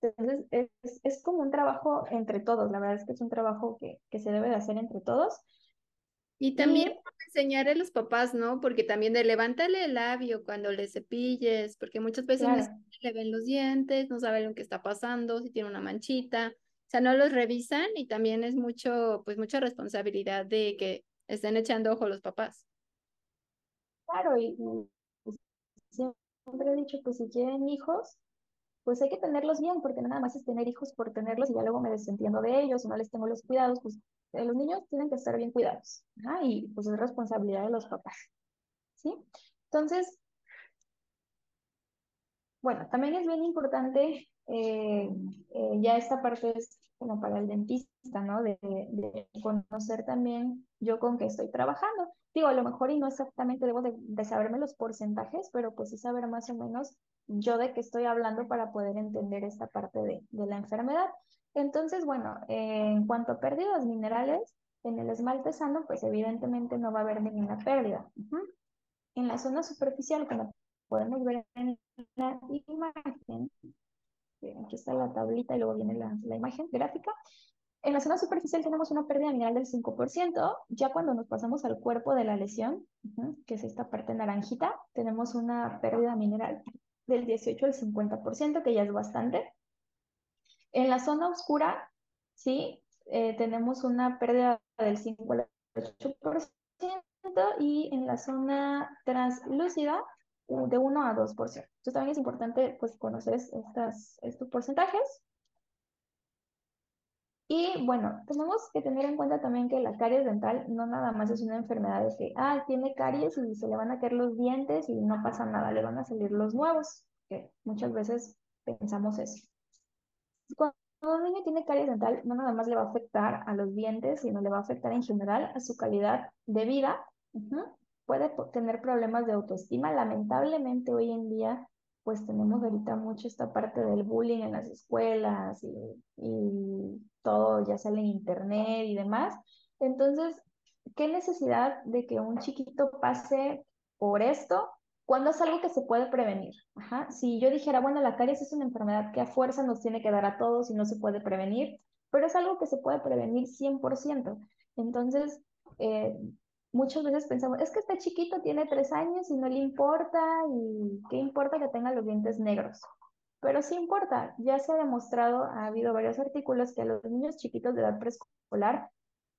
Entonces, es, es, como un trabajo entre todos, la verdad es que es un trabajo que, que se debe de hacer entre todos. Y también enseñar a los papás, ¿no? Porque también de levántale el labio cuando le cepilles, porque muchas veces le ven los dientes, no saben lo que está pasando, si tiene una manchita sea, no los revisan y también es mucho, pues mucha responsabilidad de que estén echando ojo los papás. Claro, y, siempre he dicho, pues si quieren hijos, pues hay que tenerlos bien, porque nada más es tener hijos por tenerlos y ya luego me desentiendo de ellos, no les tengo los cuidados, pues eh, los niños tienen que estar bien cuidados, y pues es responsabilidad de los papás, ¿sí? Entonces, bueno, también es bien importante, eh, eh, ya esta parte es como para el dentista, ¿no? De, conocer también yo con qué estoy trabajando. Digo, a lo mejor y no exactamente debo de, saberme los porcentajes, pero pues sí saber más o menos yo de qué estoy hablando para poder entender esta parte de, la enfermedad. Entonces, bueno, en cuanto a pérdidas minerales, en el esmalte sano, pues evidentemente no va a haber ninguna pérdida. En la zona superficial, como podemos ver en la imagen, aquí está la tablita y luego viene la, la imagen gráfica. En la zona superficial tenemos una pérdida mineral del 5%, ya cuando nos pasamos al cuerpo de la lesión, que es esta parte naranjita, tenemos una pérdida mineral del 18 al 50%, que ya es bastante. En la zona oscura, sí, eh, tenemos una pérdida del 5 al 8%, y en la zona translúcida de 1 a 2%. Entonces también es importante pues, conocer estas, estos porcentajes. Y bueno, tenemos que tener en cuenta también que la caries dental no nada más es una enfermedad de que, ah, tiene caries y se le van a caer los dientes y no pasa nada, le van a salir los nuevos, que muchas veces pensamos eso. Cuando un niño tiene caries dental, no nada más le va a afectar a los dientes, sino le va a afectar en general a su calidad de vida puede tener problemas de autoestima. Lamentablemente hoy en día, pues tenemos ahorita mucho esta parte del bullying en las escuelas y, y todo ya sale en internet y demás. Entonces, ¿qué necesidad de que un chiquito pase por esto cuando es algo que se puede prevenir? Ajá. Si yo dijera, bueno, la caries es una enfermedad que a fuerza nos tiene que dar a todos y no se puede prevenir, pero es algo que se puede prevenir 100%. Entonces, eh, muchas veces pensamos, es que este chiquito tiene tres años y no le importa, y qué importa que tenga los dientes negros. Pero sí importa, ya se ha demostrado, ha habido varios artículos que a los niños chiquitos de edad preescolar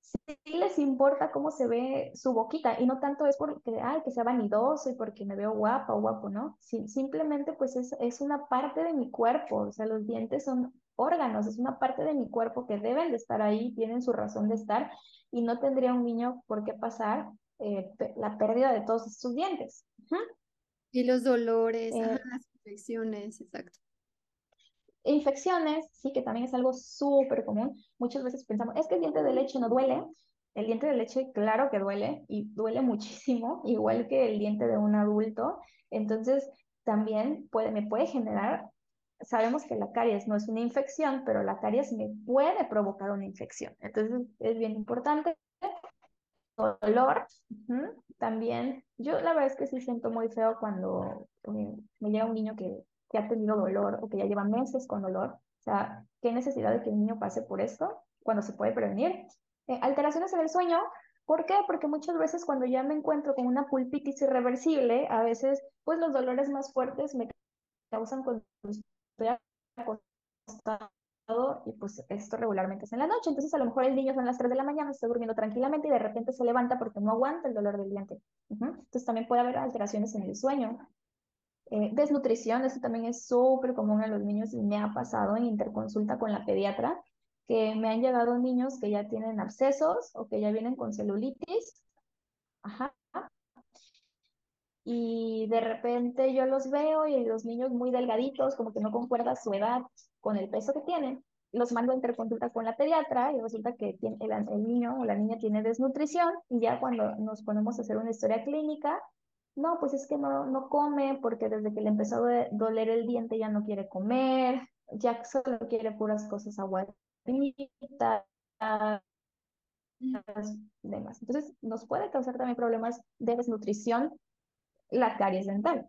sí les importa cómo se ve su boquita y no tanto es porque, ay, que sea vanidoso y porque me veo guapa o guapo, ¿no? simplemente pues es, es una parte de mi cuerpo, o sea, los dientes son órganos, es una parte de mi cuerpo que deben de estar ahí, tienen su razón de estar y no tendría un niño por qué pasar eh, la pérdida de todos sus dientes. Y los dolores, eh, las infecciones, exacto. Infecciones, sí, que también es algo súper común. Muchas veces pensamos, es que el diente de leche no duele. El diente de leche, claro que duele y duele muchísimo, igual que el diente de un adulto. Entonces, también puede, me puede generar sabemos que la caries no es una infección, pero la caries me puede provocar una infección. Entonces es bien importante dolor, también, yo la verdad es que sí siento muy feo cuando eh, me llega un niño que, que ha tenido dolor o que ya lleva meses con dolor. O sea, ¿qué necesidad de que el niño pase por esto cuando se puede prevenir? Eh, alteraciones en el sueño, ¿por qué? Porque muchas veces cuando ya me encuentro con una pulpitis irreversible, a veces pues los dolores más fuertes me causan estoy acostada y pues esto regularmente es en la noche. Entonces a lo mejor el niño son las 3 de la mañana, está durmiendo tranquilamente y de repente se levanta porque no aguanta el dolor del diente. Entonces también puede haber alteraciones en el sueño. Eh, desnutrición, eso también es súper común en los niños y me ha pasado en interconsulta con la pediatra, que me han llegado niños que ya tienen abscesos o que ya vienen con celulitis. Ajá. Y de repente yo los veo y los niños muy delgaditos, como que no concuerda su edad con el peso que tienen, los mando a interconsulta con la pediatra y resulta que tiene, el, niño o la niña tiene desnutrición y ya cuando nos ponemos a hacer una historia clínica, no, pues es que no, no come porque desde que le empezó a doler el diente ya no quiere comer, ya solo quiere puras cosas aguaditas, demás. Entonces, nos puede causar también problemas de desnutrición la caries dental.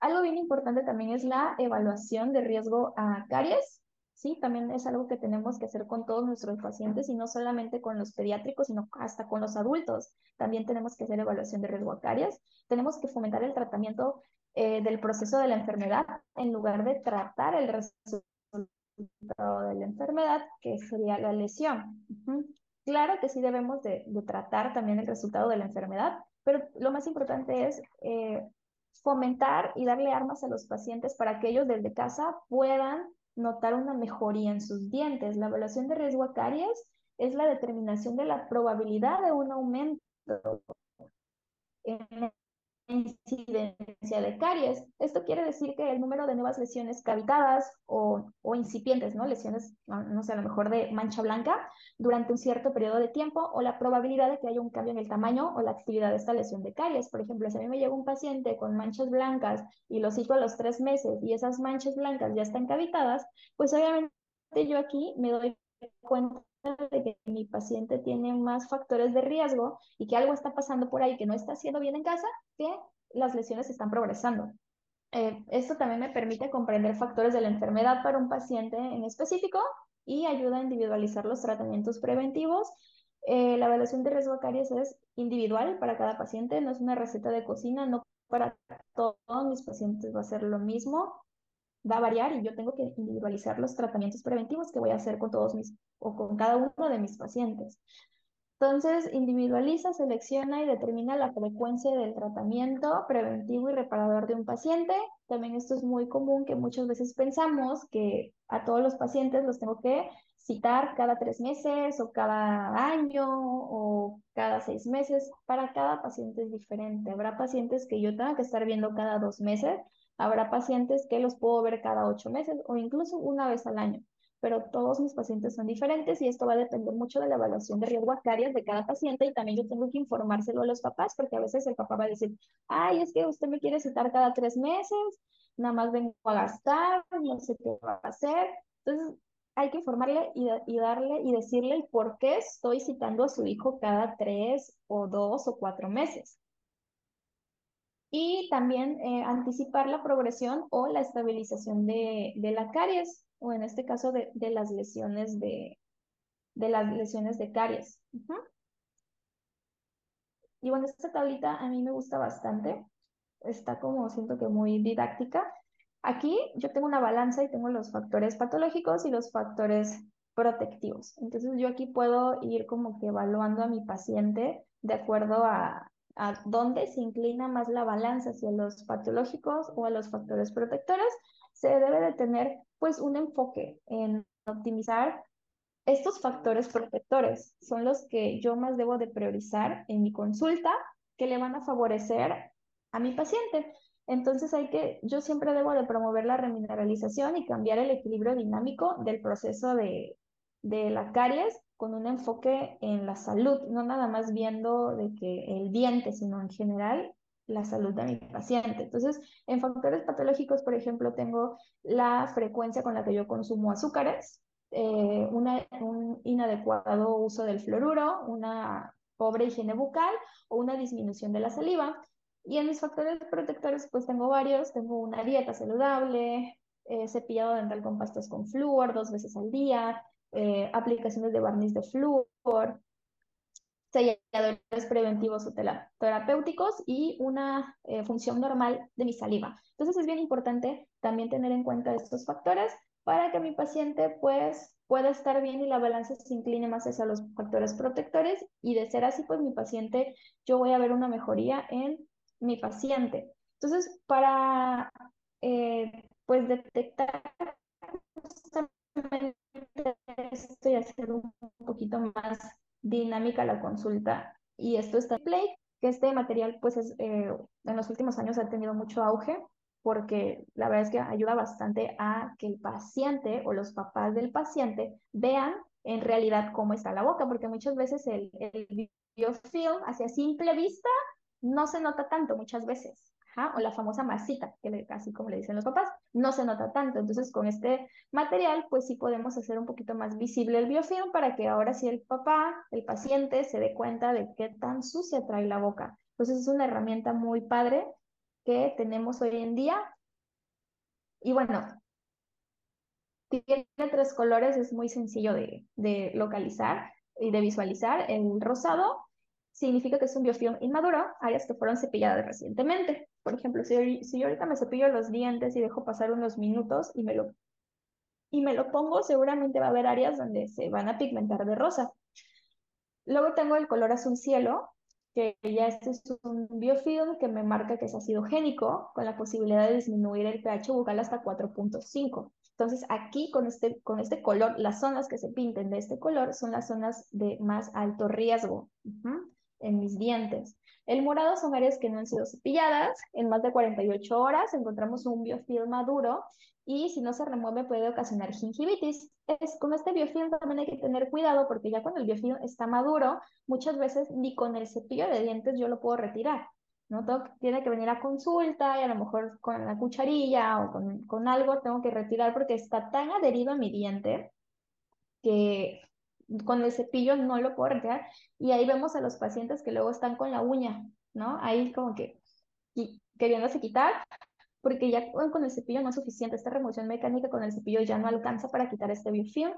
Algo bien importante también es la evaluación de riesgo a caries. Sí, también es algo que tenemos que hacer con todos nuestros pacientes y no solamente con los pediátricos, sino hasta con los adultos. También tenemos que hacer evaluación de riesgo a caries. Tenemos que fomentar el tratamiento eh, del proceso de la enfermedad en lugar de tratar el resultado de la enfermedad, que sería la lesión. Claro que sí debemos de, tratar también el resultado de la enfermedad, pero lo más importante es eh, fomentar y darle armas a los pacientes para que ellos desde casa puedan notar una mejoría en sus dientes. La evaluación de riesgo a caries es la determinación de la probabilidad de un aumento en incidencia de caries. Esto quiere decir que el número de nuevas lesiones cavitadas o, o, incipientes, ¿no? Lesiones, no sé, a lo mejor de mancha blanca durante un cierto periodo de tiempo o la probabilidad de que haya un cambio en el tamaño o la actividad de esta lesión de caries. Por ejemplo, si a mí me llega un paciente con manchas blancas y lo cito a los tres meses y esas manchas blancas ya están cavitadas, pues obviamente yo aquí me doy cuenta de que mi paciente tiene más factores de riesgo y que algo está pasando por ahí que no está haciendo bien en casa, que las lesiones están progresando. Eh, esto también me permite comprender factores de la enfermedad para un paciente en específico y ayuda a individualizar los tratamientos preventivos. Eh, la evaluación de riesgo a caries es individual para cada paciente, no es una receta de cocina, no para todos mis pacientes va a ser lo mismo va a variar y yo tengo que individualizar los tratamientos preventivos que voy a hacer con todos mis o con cada uno de mis pacientes. Entonces, individualiza, selecciona y determina la frecuencia del tratamiento preventivo y reparador de un paciente. También esto es muy común que muchas veces pensamos que a todos los pacientes los tengo que citar cada tres meses o cada año o cada seis meses. Para cada paciente es diferente. Habrá pacientes que yo tenga que estar viendo cada dos meses Habrá pacientes que los puedo ver cada ocho meses o incluso una vez al año, pero todos mis pacientes son diferentes y esto va a depender mucho de la evaluación de riesgo caries de cada paciente y también yo tengo que informárselo a los papás porque a veces el papá va a decir, ay, es que usted me quiere citar cada tres meses, nada más vengo a gastar, no sé qué va a hacer. Entonces, hay que informarle y, y, darle y decirle el por qué estoy citando a su hijo cada tres o dos o cuatro meses y también eh, anticipar la progresión o la estabilización de, de, la caries, o en este caso de, de las lesiones de, de las lesiones de caries. Y bueno, esta tablita a mí me gusta bastante. Está como siento que muy didáctica. Aquí yo tengo una balanza y tengo los factores patológicos y los factores protectivos. Entonces yo aquí puedo ir como que evaluando a mi paciente de acuerdo a, a dónde se inclina más la balanza, hacia los patológicos o a los factores protectores, se debe de tener pues un enfoque en optimizar estos factores protectores. Son los que yo más debo de priorizar en mi consulta que le van a favorecer a mi paciente. Entonces hay que, yo siempre debo de promover la remineralización y cambiar el equilibrio dinámico del proceso de, de la caries con un enfoque en la salud, no nada más viendo de que el diente, sino en general la salud de mi paciente. Entonces, en factores patológicos, por ejemplo, tengo la frecuencia con la que yo consumo azúcares, eh, un inadecuado uso del fluoruro, una pobre higiene bucal o una disminución de la saliva. Y en mis factores protectores, pues tengo varios. Tengo una dieta saludable, eh, cepillado dental con pastas con flúor dos veces al día, eh, aplicaciones de barniz de flúor, selladores preventivos o terapéuticos y una eh, función normal de mi saliva. Entonces es bien importante también tener en cuenta estos factores para que mi paciente pues pueda estar bien y la balanza se incline más hacia los factores protectores y de ser así pues mi paciente, yo voy a ver una mejoría en mi paciente. Entonces para eh, pues detectar justamente esto y hacer un poquito más dinámica la consulta. Y esto está en Play, que este material pues es, eh, en los últimos años ha tenido mucho auge porque la verdad es que ayuda bastante a que el paciente o los papás del paciente vean en realidad cómo está la boca, porque muchas veces el, el biofilm hacia simple vista no se nota tanto muchas veces o la famosa masita, que le, así como le dicen los papás, no se nota tanto. Entonces, con este material, pues sí podemos hacer un poquito más visible el biofilm para que ahora sí el papá, el paciente, se dé cuenta de qué tan sucia trae la boca. Entonces, es una herramienta muy padre que tenemos hoy en día. Y bueno, tiene tres colores, es muy sencillo de, de localizar y de visualizar. El rosado significa que es un biofilm inmaduro, áreas que fueron cepilladas recientemente. Por ejemplo, si, si yo ahorita me cepillo los dientes y dejo pasar unos minutos y me, lo, y me lo pongo, seguramente va a haber áreas donde se van a pigmentar de rosa. Luego tengo el color azul cielo, que ya este es un biofilm que me marca que es ácido génico, con la posibilidad de disminuir el pH bucal hasta 4.5. Entonces aquí con este, con este color, las zonas que se pinten de este color son las zonas de más alto riesgo en mis dientes. El morado son áreas que no han sido cepilladas. En más de 48 horas encontramos un biofilm maduro y si no se remueve puede ocasionar gingivitis. Es, con este biofilm también hay que tener cuidado porque ya cuando el biofilm está maduro, muchas veces ni con el cepillo de dientes yo lo puedo retirar. ¿no? tiene que venir a consulta y a lo mejor con la cucharilla o con, con algo tengo que retirar porque está tan adherido a mi diente que con el cepillo no lo puedo retirar. Y ahí vemos a los pacientes que luego están con la uña, ¿no? Ahí como que queriéndose quitar, porque ya con el cepillo no es suficiente. Esta remoción mecánica con el cepillo ya no alcanza para quitar este biofilm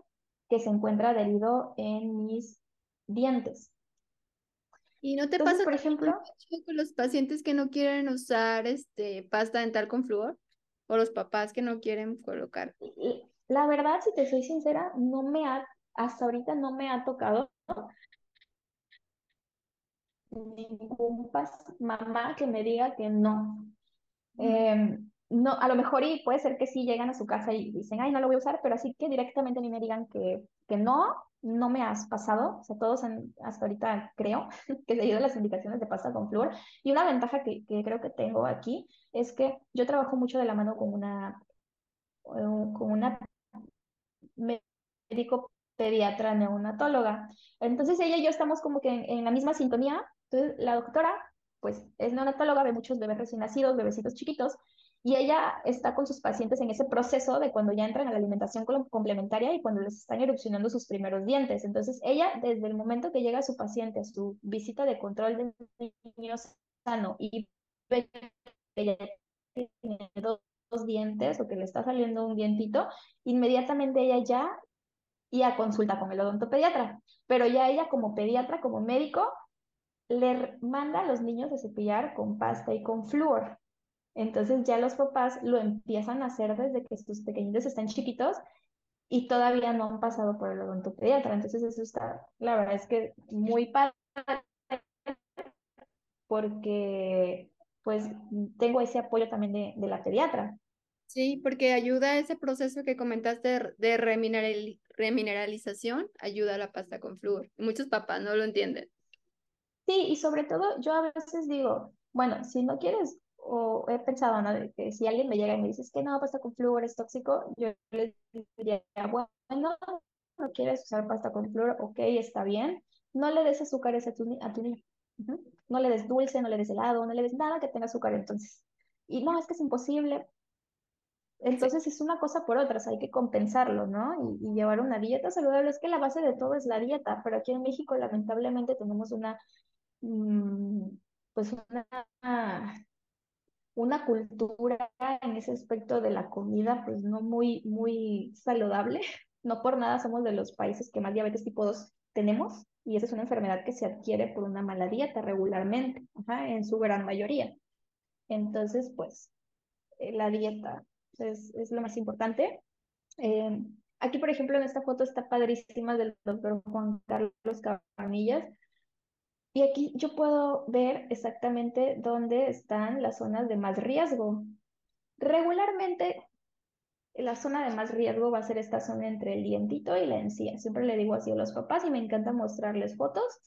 que se encuentra adherido en mis dientes. ¿Y no te pasa, por ejemplo, con los pacientes que no quieren usar este pasta dental con flúor? ¿O los papás que no quieren colocar? La verdad, si te soy sincera, no me ha hasta ahorita no me ha tocado ningún mamá que me diga que no. Em, no, a lo mejor y puede ser que sí llegan a su casa y dicen, ay, no lo voy a usar, pero así que directamente a mí me digan que, que no, no me has pasado. O sea, todos hasta ahorita creo que seguido las indicaciones de pasta con flúor. Y una ventaja que, que, creo que tengo aquí es que yo trabajo mucho de la mano con una, eh, con una médico pediatra neonatóloga. Entonces ella y yo estamos como que en, la misma sintonía. Entonces la doctora, pues es neonatóloga, ve muchos bebés recién nacidos, bebecitos chiquitos, y ella está con sus pacientes en ese proceso de cuando ya entran a la alimentación complementaria y cuando les están erupcionando sus primeros dientes. Entonces ella, desde el momento que llega su paciente a su visita de control de niño sano y ve que ya tiene dos dientes o que le está saliendo un dientito, inmediatamente ella ya y a consulta con el odontopediatra. Pero ya ella como pediatra, como médico, le manda a los niños a cepillar con pasta y con flúor. Entonces ya los papás lo empiezan a hacer desde que sus pequeñitos están chiquitos y todavía no han pasado por el odontopediatra. Entonces eso está, la verdad es que muy padre porque pues tengo ese apoyo también de, de la pediatra. Sí, porque ayuda a ese proceso que comentaste de remineralización, ayuda a la pasta con flúor. Muchos papás no lo entienden. Sí, y sobre todo yo a veces digo, bueno, si no quieres, o he pensado, ¿no? Que si alguien me llega y me dice, que no, pasta con flúor es tóxico, yo le diría, bueno, no quieres usar pasta con flúor, ok, está bien, no le des azúcar a tu, a tu niño. No le des dulce, no le des helado, no le des nada que tenga azúcar entonces. Y no, es que es imposible Entonces es una cosa por otra, hay que compensarlo, ¿no? Y, llevar una dieta saludable. Es que la base de todo es la dieta, pero aquí en México lamentablemente tenemos una, mm, pues una, una cultura en ese aspecto de la comida, pues no muy, muy saludable. No por nada somos de los países que más diabetes tipo 2 tenemos y esa es una enfermedad que se adquiere por una mala dieta regularmente, en su gran mayoría. Entonces, pues, eh, la dieta es, es, lo más importante. Eh, aquí, por ejemplo, en esta foto está padrísima del doctor Juan Carlos Cabanillas. Y aquí yo puedo ver exactamente dónde están las zonas de más riesgo. Regularmente, la zona de más riesgo va a ser esta zona entre el dientito y la encía. Siempre le digo así a los papás y me encanta mostrarles fotos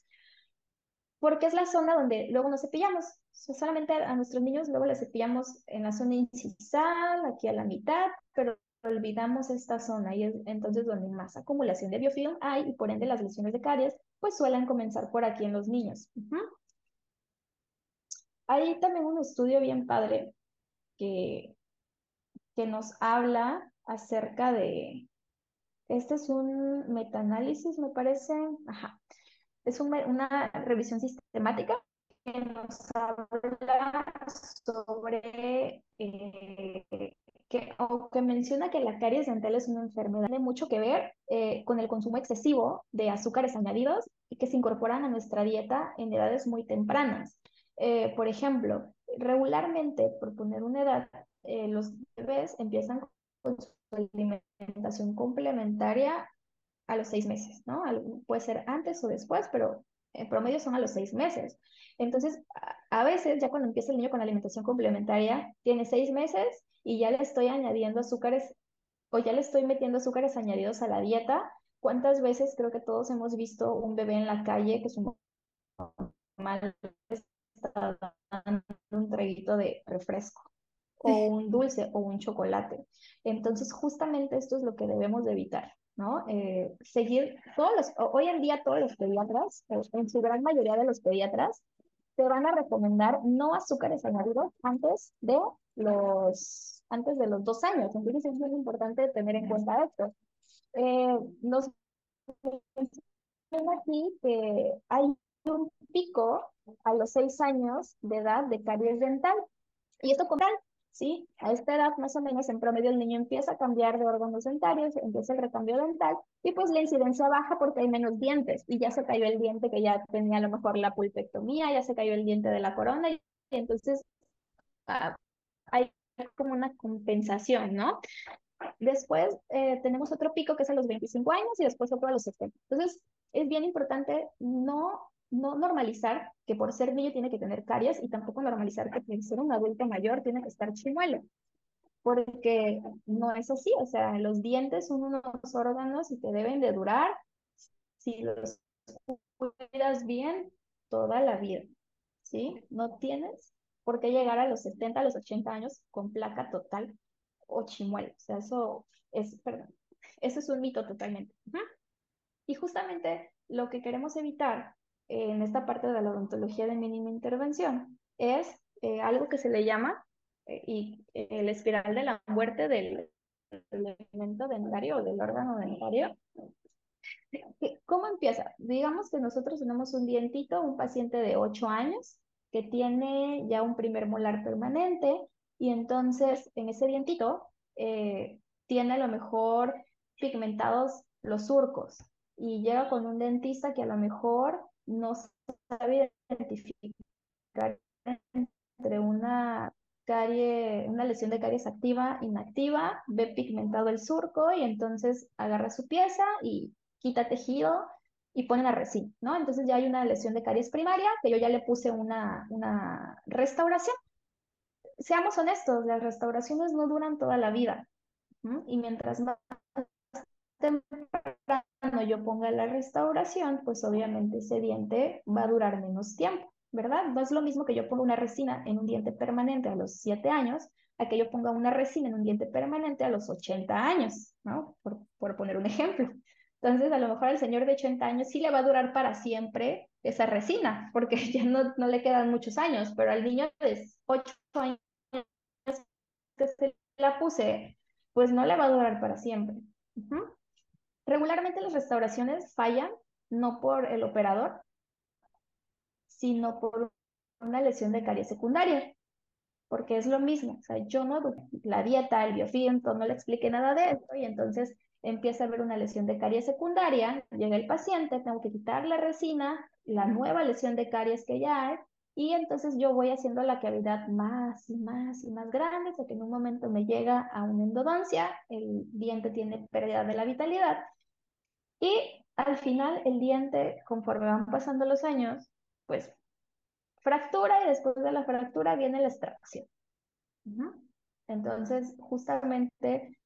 porque es la zona donde luego nos cepillamos. solamente a, nuestros niños luego les cepillamos en la zona incisal, aquí a la mitad, pero olvidamos esta zona y es entonces donde más acumulación de biofilm hay y por ende las lesiones de caries pues suelen comenzar por aquí en los niños. Hay también un estudio bien padre que, que nos habla acerca de, este es un metaanálisis me parece, ajá, es una revisión sistemática que nos habla sobre eh, que, o que menciona que la caries dental es una enfermedad tiene mucho que ver eh, con el consumo excesivo de azúcares añadidos y que se incorporan a nuestra dieta en edades muy tempranas. Eh, por ejemplo, regularmente, por poner una edad, los bebés empiezan con su alimentación complementaria a los seis meses, ¿no? Puede ser antes o después, pero en promedio son a los seis meses. Entonces, a veces, ya cuando empieza el niño con alimentación complementaria, tiene seis meses y ya le estoy añadiendo azúcares o ya le estoy metiendo azúcares añadidos a la dieta. ¿Cuántas veces creo que todos hemos visto un bebé en la calle que su mamá está dando un traguito de refresco o un dulce o un chocolate? Entonces, justamente esto es lo que debemos de evitar. ¿No? Eh, seguir todos los, hoy en día todos los pediatras, en su gran mayoría de los pediatras, te van a recomendar no azúcares añadidos antes de los, antes de los dos años. Entonces es muy importante tener en cuenta esto. Eh, nos aquí que hay un pico a los seis años de edad de caries dental. Y esto con ¿sí? A esta edad, más o menos, en promedio, el niño empieza a cambiar de órganos dentarios, empieza el recambio dental, y pues la incidencia baja porque hay menos dientes, y ya se cayó el diente que ya tenía a lo mejor la pulpectomía, ya se cayó el diente de la corona, y entonces ah, hay como una compensación, ¿no? Después eh, tenemos otro pico que es a los 25 años y después otro a los 70. Entonces, es bien importante no no normalizar que por ser niño tiene que tener caries y tampoco normalizar que por ser un adulto mayor tiene que estar chimuelo. Porque no es así, o sea, los dientes son unos órganos y te deben de durar si los cuidas bien toda la vida, ¿sí? No tienes por qué llegar a los 70, a los 80 años con placa total o chimuelo. O sea, eso es, perdón, eso es un mito totalmente. Y justamente lo que queremos evitar en esta parte de la odontología de mínima intervención es eh, algo que se le llama eh, y, el espiral de la muerte del, elemento dentario o del órgano dentario. ¿Cómo empieza? Digamos que nosotros tenemos un dientito, un paciente de 8 años que tiene ya un primer molar permanente y entonces en ese dientito eh, tiene a lo mejor pigmentados los surcos y llega con un dentista que a lo mejor no sabe identificar entre una carie, una lesión de caries activa, inactiva, ve pigmentado el surco y entonces agarra su pieza y quita tejido y pone la resina, ¿no? Entonces ya hay una lesión de caries primaria que yo ya le puse una, una restauración. Seamos honestos, las restauraciones no duran toda la vida. Y mientras más temprano yo ponga la restauración, pues obviamente ese diente va a durar menos tiempo, ¿verdad? No es lo mismo que yo ponga una resina en un diente permanente a los 7 años, a que yo ponga una resina en un diente permanente a los 80 años, ¿no? Por, por poner un ejemplo. Entonces, a lo mejor al señor de 80 años sí le va a durar para siempre esa resina, porque ya no, no le quedan muchos años, pero al niño de 8 años que se la puse pues no le va a durar para siempre. Regularmente las restauraciones fallan no por el operador, sino por una lesión de caries secundaria, porque es lo mismo, o sea, yo no, la dieta, el biofilm, no le expliqué nada de esto y entonces empieza a haber una lesión de caries secundaria, llega el paciente, tengo que quitar la resina, la nueva lesión de caries que ya hay, y entonces yo voy haciendo la cavidad más y más y más grande, hasta que en un momento me llega a una endodoncia, el diente tiene pérdida de la vitalidad, y al final el diente, conforme van pasando los años, pues fractura y después de la fractura viene la extracción. Entonces, justamente,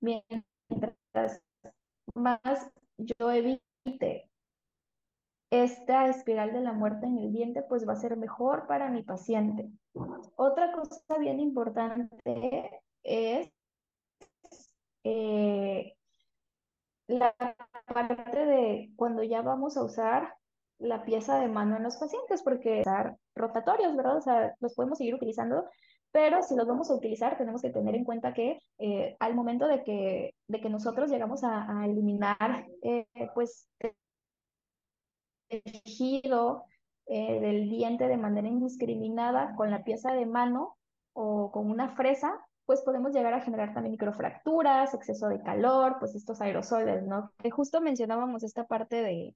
mientras más yo evite esta espiral de la muerte en el diente, pues va a ser mejor para mi paciente. Otra cosa bien importante es eh, la parte de cuando ya vamos a usar la pieza de mano en los pacientes, porque estar rotatorios, ¿verdad? O sea, los podemos seguir utilizando, pero si los vamos a utilizar, tenemos que tener en cuenta que eh, al momento de que, de que nosotros llegamos a, eliminar, eh, pues, tejido eh, del diente de manera indiscriminada con la pieza de mano o con una fresa, pues podemos llegar a generar también microfracturas, exceso de calor, pues estos aerosoles, ¿no? Que justo mencionábamos esta parte de,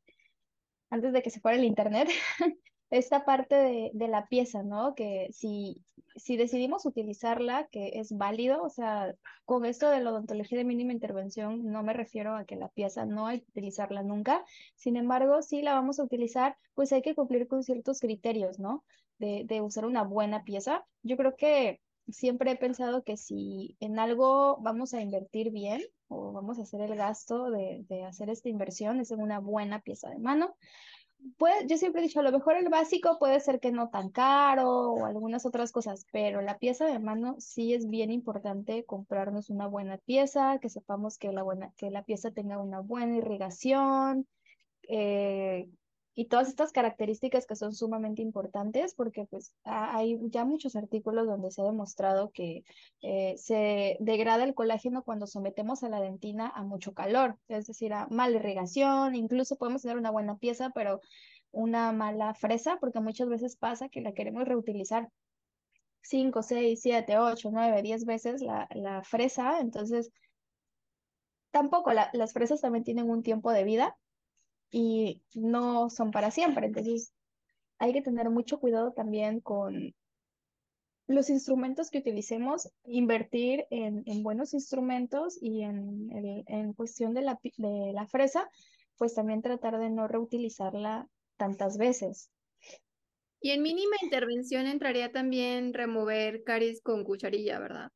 antes de que se fuera el internet, esta parte de, de, la pieza, ¿no? Que si, si decidimos utilizarla, que es válido, o sea, con esto de la odontología de mínima intervención, no me refiero a que la pieza no hay que utilizarla nunca, sin embargo, si la vamos a utilizar, pues hay que cumplir con ciertos criterios, ¿no? De, de usar una buena pieza. Yo creo que siempre he pensado que si en algo vamos a invertir bien o vamos a hacer el gasto de, de hacer esta inversión, es en una buena pieza de mano. Pues yo siempre he dicho, a lo mejor el básico puede ser que no tan caro o algunas otras cosas, pero la pieza de mano sí es bien importante comprarnos una buena pieza, que sepamos que la, buena, que la pieza tenga una buena irrigación, eh, y todas estas características que son sumamente importantes porque pues hay ya muchos artículos donde se ha demostrado que eh, se degrada el colágeno cuando sometemos a la dentina a mucho calor, es decir, a mala irrigación, incluso podemos tener una buena pieza, pero una mala fresa, porque muchas veces pasa que la queremos reutilizar 5, 6, 7, 8, 9, 10 veces la, la fresa, entonces tampoco las fresas también tienen un tiempo de vida y no son para siempre. Entonces, hay que tener mucho cuidado también con los instrumentos que utilicemos, invertir en, buenos instrumentos y en, en cuestión de la, de la fresa, pues también tratar de no reutilizarla tantas veces. Y en mínima intervención entraría también remover caries con cucharilla, ¿verdad?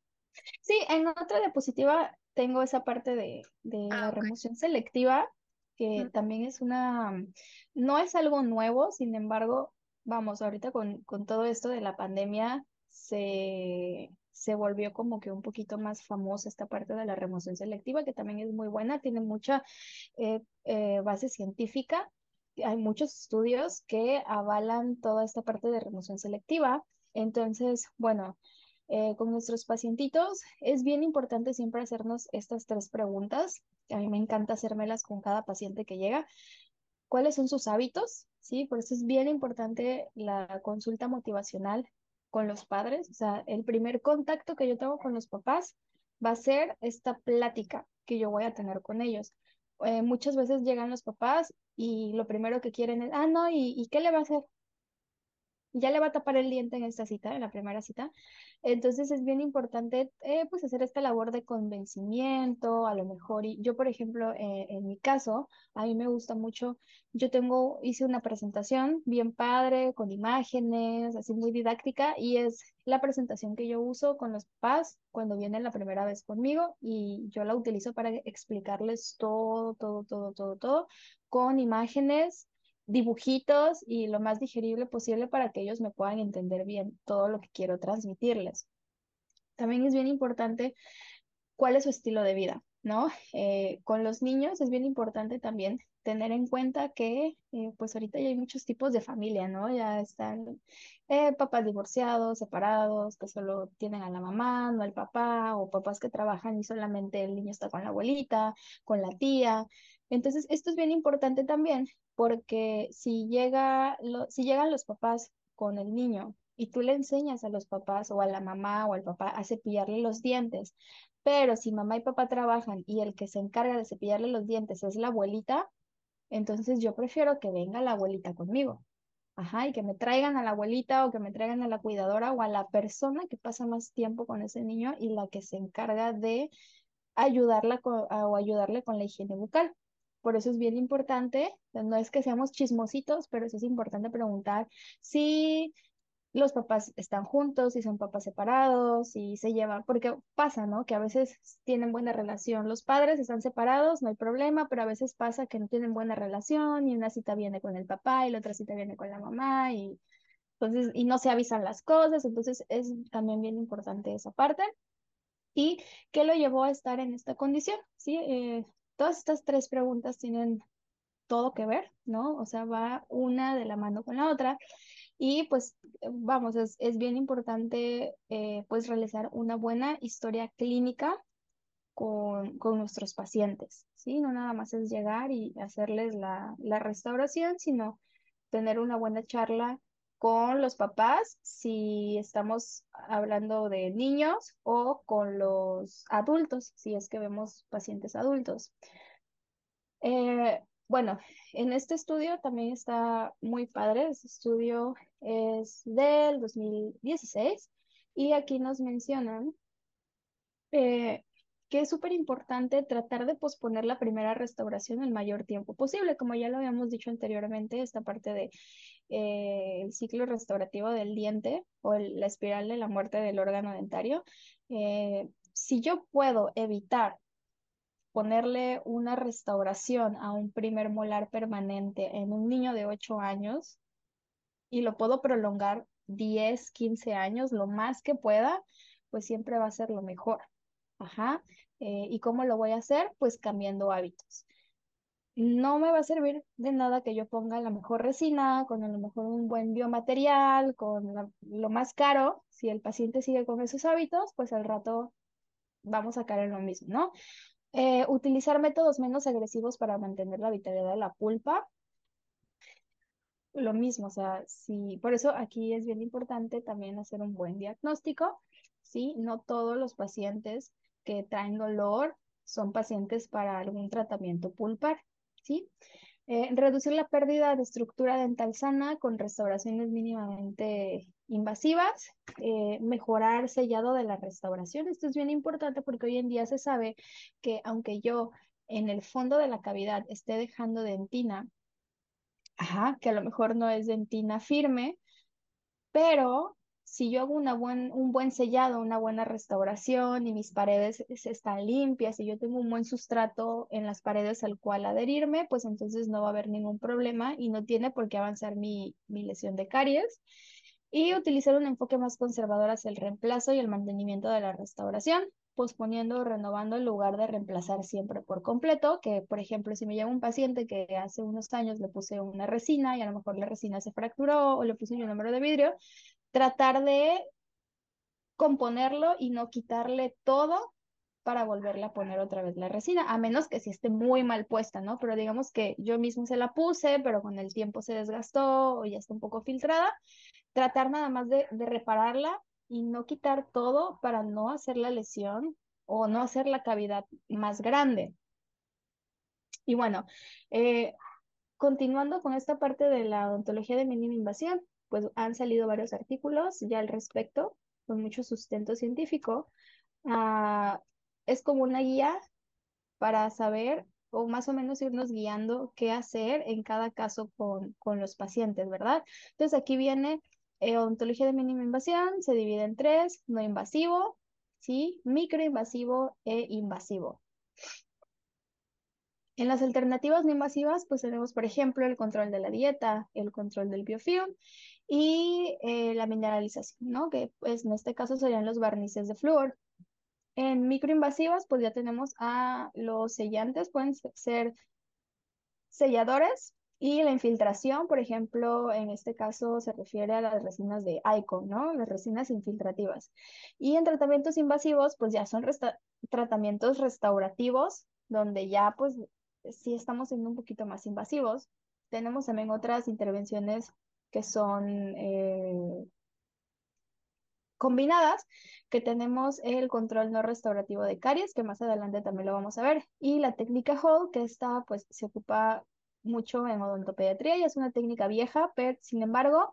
Sí, en otra diapositiva tengo esa parte de, ah, la remoción selectiva, que también es una, no es algo nuevo, sin embargo, vamos, ahorita con, con todo esto de la pandemia se, se volvió como que un poquito más famosa esta parte de la remoción selectiva, que también es muy buena, tiene mucha eh, eh, base científica. Hay muchos estudios que avalan toda esta parte de remoción selectiva. Entonces, bueno, eh, con nuestros pacientitos, es bien importante siempre hacernos estas tres preguntas. A mí me encanta hacérmelas con cada paciente que llega. ¿Cuáles son sus hábitos? Sí, por eso es bien importante la consulta motivacional con los padres. O sea, el primer contacto que yo tengo con los papás va a ser esta plática que yo voy a tener con ellos. Eh, muchas veces llegan los papás y lo primero que quieren es, ah, no, ¿y, ¿y qué le va a hacer? Ya le va a tapar el diente en esta cita, en la primera cita. Entonces es bien importante eh, pues hacer esta labor de convencimiento, a lo mejor, y yo por ejemplo, eh, en mi caso, a mí me gusta mucho, yo tengo, hice una presentación bien padre, con imágenes, así muy didáctica, y es la presentación que yo uso con los papás cuando vienen la primera vez conmigo y yo la utilizo para explicarles todo, todo, todo, todo, todo, con imágenes dibujitos y lo más digerible posible para que ellos me puedan entender bien todo lo que quiero transmitirles. También es bien importante cuál es su estilo de vida. ¿No? Eh, con los niños es bien importante también tener en cuenta que eh, pues ahorita ya hay muchos tipos de familia, ¿no? Ya están eh, papás divorciados, separados, que solo tienen a la mamá, no al papá, o papás que trabajan y solamente el niño está con la abuelita, con la tía. Entonces, esto es bien importante también porque si, llega si llegan los papás con el niño y tú le enseñas a los papás o a la mamá o al papá a cepillarle los dientes, pero si mamá y papá trabajan y el que se encarga de cepillarle los dientes es la abuelita, entonces yo prefiero que venga la abuelita conmigo. Ajá, y que me traigan a la abuelita o que me traigan a la cuidadora o a la persona que pasa más tiempo con ese niño y la que se encarga de ayudarla o ayudarle con la higiene bucal. Por eso es bien importante, no es que seamos chismositos, pero es importante preguntar si los papás están juntos, si son papás separados, si se llevan, porque pasa, ¿no? Que a veces tienen buena relación. Los padres están separados, no hay problema, pero a veces pasa que no tienen buena relación y una cita viene con el papá y la otra cita viene con la mamá y entonces, y no se avisan las cosas, entonces es también bien importante esa parte. ¿Y qué lo llevó a estar en esta condición? Sí, eh, todas estas tres preguntas tienen todo que ver, ¿no? O sea, va una de la mano con la otra. Y pues, vamos, es, bien importante eh, pues realizar una buena historia clínica con, nuestros pacientes, ¿sí? No nada más es llegar y hacerles la, la restauración, sino tener una buena charla con los papás si estamos hablando de niños o con los adultos, si es que vemos pacientes adultos. Eh, bueno, en este estudio también está muy padre. Este estudio es del 2016 y aquí nos mencionan eh, que es súper importante tratar de posponer la primera restauración el mayor tiempo posible. Como ya lo habíamos dicho anteriormente, esta parte de eh, el ciclo restaurativo del diente o la espiral de la muerte del órgano dentario, eh, si yo puedo evitar ponerle una restauración a un primer molar permanente en un niño de 8 años y lo puedo prolongar 10, 15 años, lo más que pueda, pues siempre va a ser lo mejor. Ajá. Eh, ¿Y cómo lo voy a hacer? Pues cambiando hábitos no me va a servir de nada que yo ponga la mejor resina, con a lo mejor un buen biomaterial, con lo más caro. Si el paciente sigue con esos hábitos, pues al rato vamos a caer en lo mismo, ¿no? Eh, utilizar métodos menos agresivos para mantener la vitalidad de la pulpa. Lo mismo, o sea, sí, por eso aquí es bien importante también hacer un buen diagnóstico, ¿sí? No todos los pacientes que traen dolor son pacientes para algún tratamiento pulpar. ¿sí? Eh, reducir la pérdida de estructura dental sana con restauraciones mínimamente invasivas, eh, mejorar sellado de la restauración. Esto es bien importante porque hoy en día se sabe que aunque yo en el fondo de la cavidad esté dejando dentina, ajá, que a lo mejor no es dentina firme, pero si yo hago una buen, un buen sellado, una buena restauración y mis paredes están limpias y yo tengo un buen sustrato en las paredes al cual adherirme, pues entonces no va a haber ningún problema y no tiene por qué avanzar mi, mi lesión de caries. Y utilizar un enfoque más conservador hacia el reemplazo y el mantenimiento de la restauración, posponiendo o renovando en lugar de reemplazar siempre por completo, que por ejemplo si me llega un paciente que hace unos años le puse una resina y a lo mejor la resina se fracturó o le puse un número de vidrio, tratar de componerlo y no quitarle todo para volverle a poner otra vez la resina, a menos que si esté muy mal puesta, ¿no? Pero digamos que yo mismo se la puse, pero con el tiempo se desgastó o ya está un poco filtrada, tratar nada más de, repararla y no quitar todo para no hacer la lesión o no hacer la cavidad más grande. Y bueno, eh, continuando con esta parte de la odontología de mínima invasión, pues han salido varios artículos ya al respecto, con mucho sustento científico. Ah, es como una guía para saber o más o menos irnos guiando qué hacer en cada caso con, con los pacientes, ¿verdad? Entonces aquí viene eh, de mínima invasión, se divide en tres, no invasivo, ¿sí? Microinvasivo e invasivo. En las alternativas no invasivas, pues tenemos, por ejemplo, el control de la dieta, el control del biofilm y eh, la mineralización, ¿no? Que pues en este caso serían los barnices de flúor. En microinvasivas, pues ya tenemos a los sellantes, pueden ser selladores y la infiltración, por ejemplo, en este caso se refiere a las resinas de ICON, ¿no? Las resinas infiltrativas. Y en tratamientos invasivos, pues ya son tratamientos restaurativos, donde ya pues sí estamos siendo un poquito más invasivos. Tenemos también otras intervenciones que son eh, combinadas, que tenemos el control no restaurativo de caries, que más adelante también lo vamos a ver, y la técnica Hall, que está, pues, se ocupa mucho en odontopediatría y es una técnica vieja, pero sin embargo,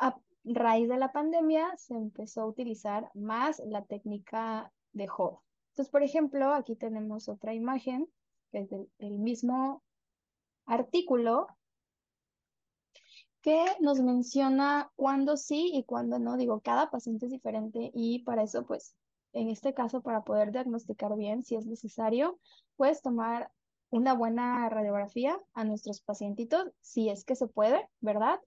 a raíz de la pandemia se empezó a utilizar más la técnica de Hall. Entonces, por ejemplo, aquí tenemos otra imagen, que es del, mismo artículo, que nos menciona cuándo sí y cuándo no. Digo, cada paciente es diferente y para eso, pues, en este caso, para poder diagnosticar bien, si es necesario, puedes tomar una buena radiografía a nuestros pacientitos, si es que se puede, ¿verdad?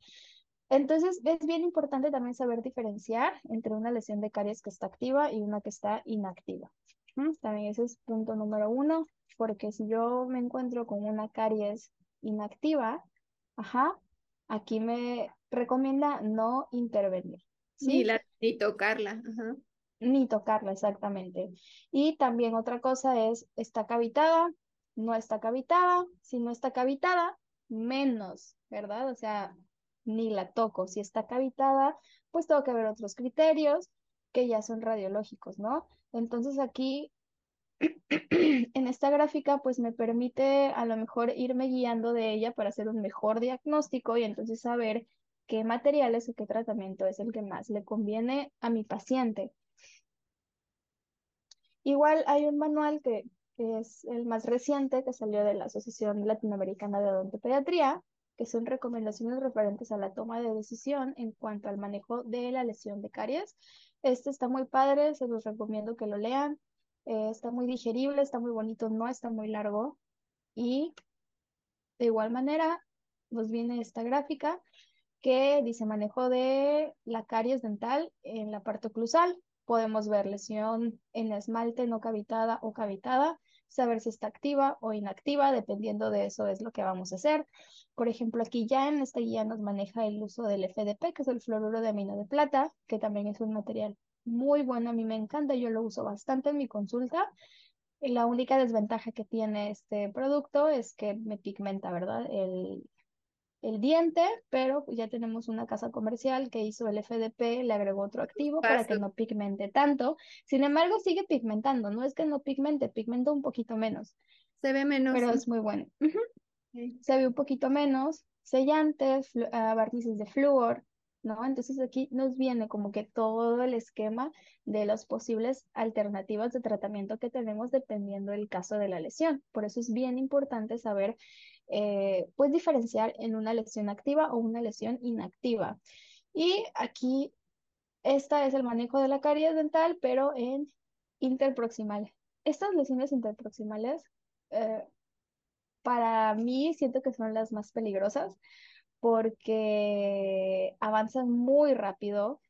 Entonces, es bien importante también saber diferenciar entre una lesión de caries que está activa y una que está inactiva. También ese es punto número uno, porque si yo me encuentro con una caries inactiva, ajá, aquí me recomienda no intervenir. ¿sí? Ni, tocarla. Ni tocarla, exactamente. Y también otra cosa es, ¿está cavitada? ¿No está cavitada? Si no está cavitada, menos, ¿verdad? O sea, ni la toco. Si está cavitada, pues tengo que ver otros criterios que ya son radiológicos, ¿no? Entonces aquí en esta gráfica pues me permite a lo mejor irme guiando de ella para hacer un mejor diagnóstico y entonces saber qué materiales o qué tratamiento es el que más le conviene a mi paciente. Igual hay un manual que, es el más reciente que salió de la Asociación Latinoamericana de Odontopediatría, que son recomendaciones referentes a la toma de decisión en cuanto al manejo de la lesión de caries. Este está muy padre, se los recomiendo que lo lean. Eh, está muy digerible, está muy bonito, no está muy largo. Y de igual manera nos viene esta gráfica que dice manejo de la caries dental en la parte oclusal. Podemos ver lesión en esmalte no cavitada o cavitada, saber si está activa o inactiva, dependiendo de eso es lo que vamos a hacer. Por ejemplo, aquí ya en esta guía nos maneja el uso del FDP, que es el fluoruro de amino de plata, que también es un material muy bueno, a mí me encanta, yo lo uso bastante en mi consulta. La única desventaja que tiene este producto es que me pigmenta, ¿verdad? El, el diente, pero ya tenemos una casa comercial que hizo el FDP, le agregó otro activo para que no pigmente tanto. Sin embargo, sigue pigmentando, no es que no pigmente, pigmenta un poquito menos. Se ve menos. Pero es muy bueno. Se ve un poquito menos, sellantes, ah, barnices de flúor, Entonces aquí nos viene como que todo el esquema de las posibles alternativas de tratamiento que tenemos dependiendo del caso de la lesión. Por eso es bien importante saber, eh, pues diferenciar en una lesión activa o una lesión inactiva. Y aquí, esta es el manejo de la caries dental, pero en interproximal. Estas lesiones interproximales, eh, para mí, siento que son las más peligrosas porque avanzan muy rápido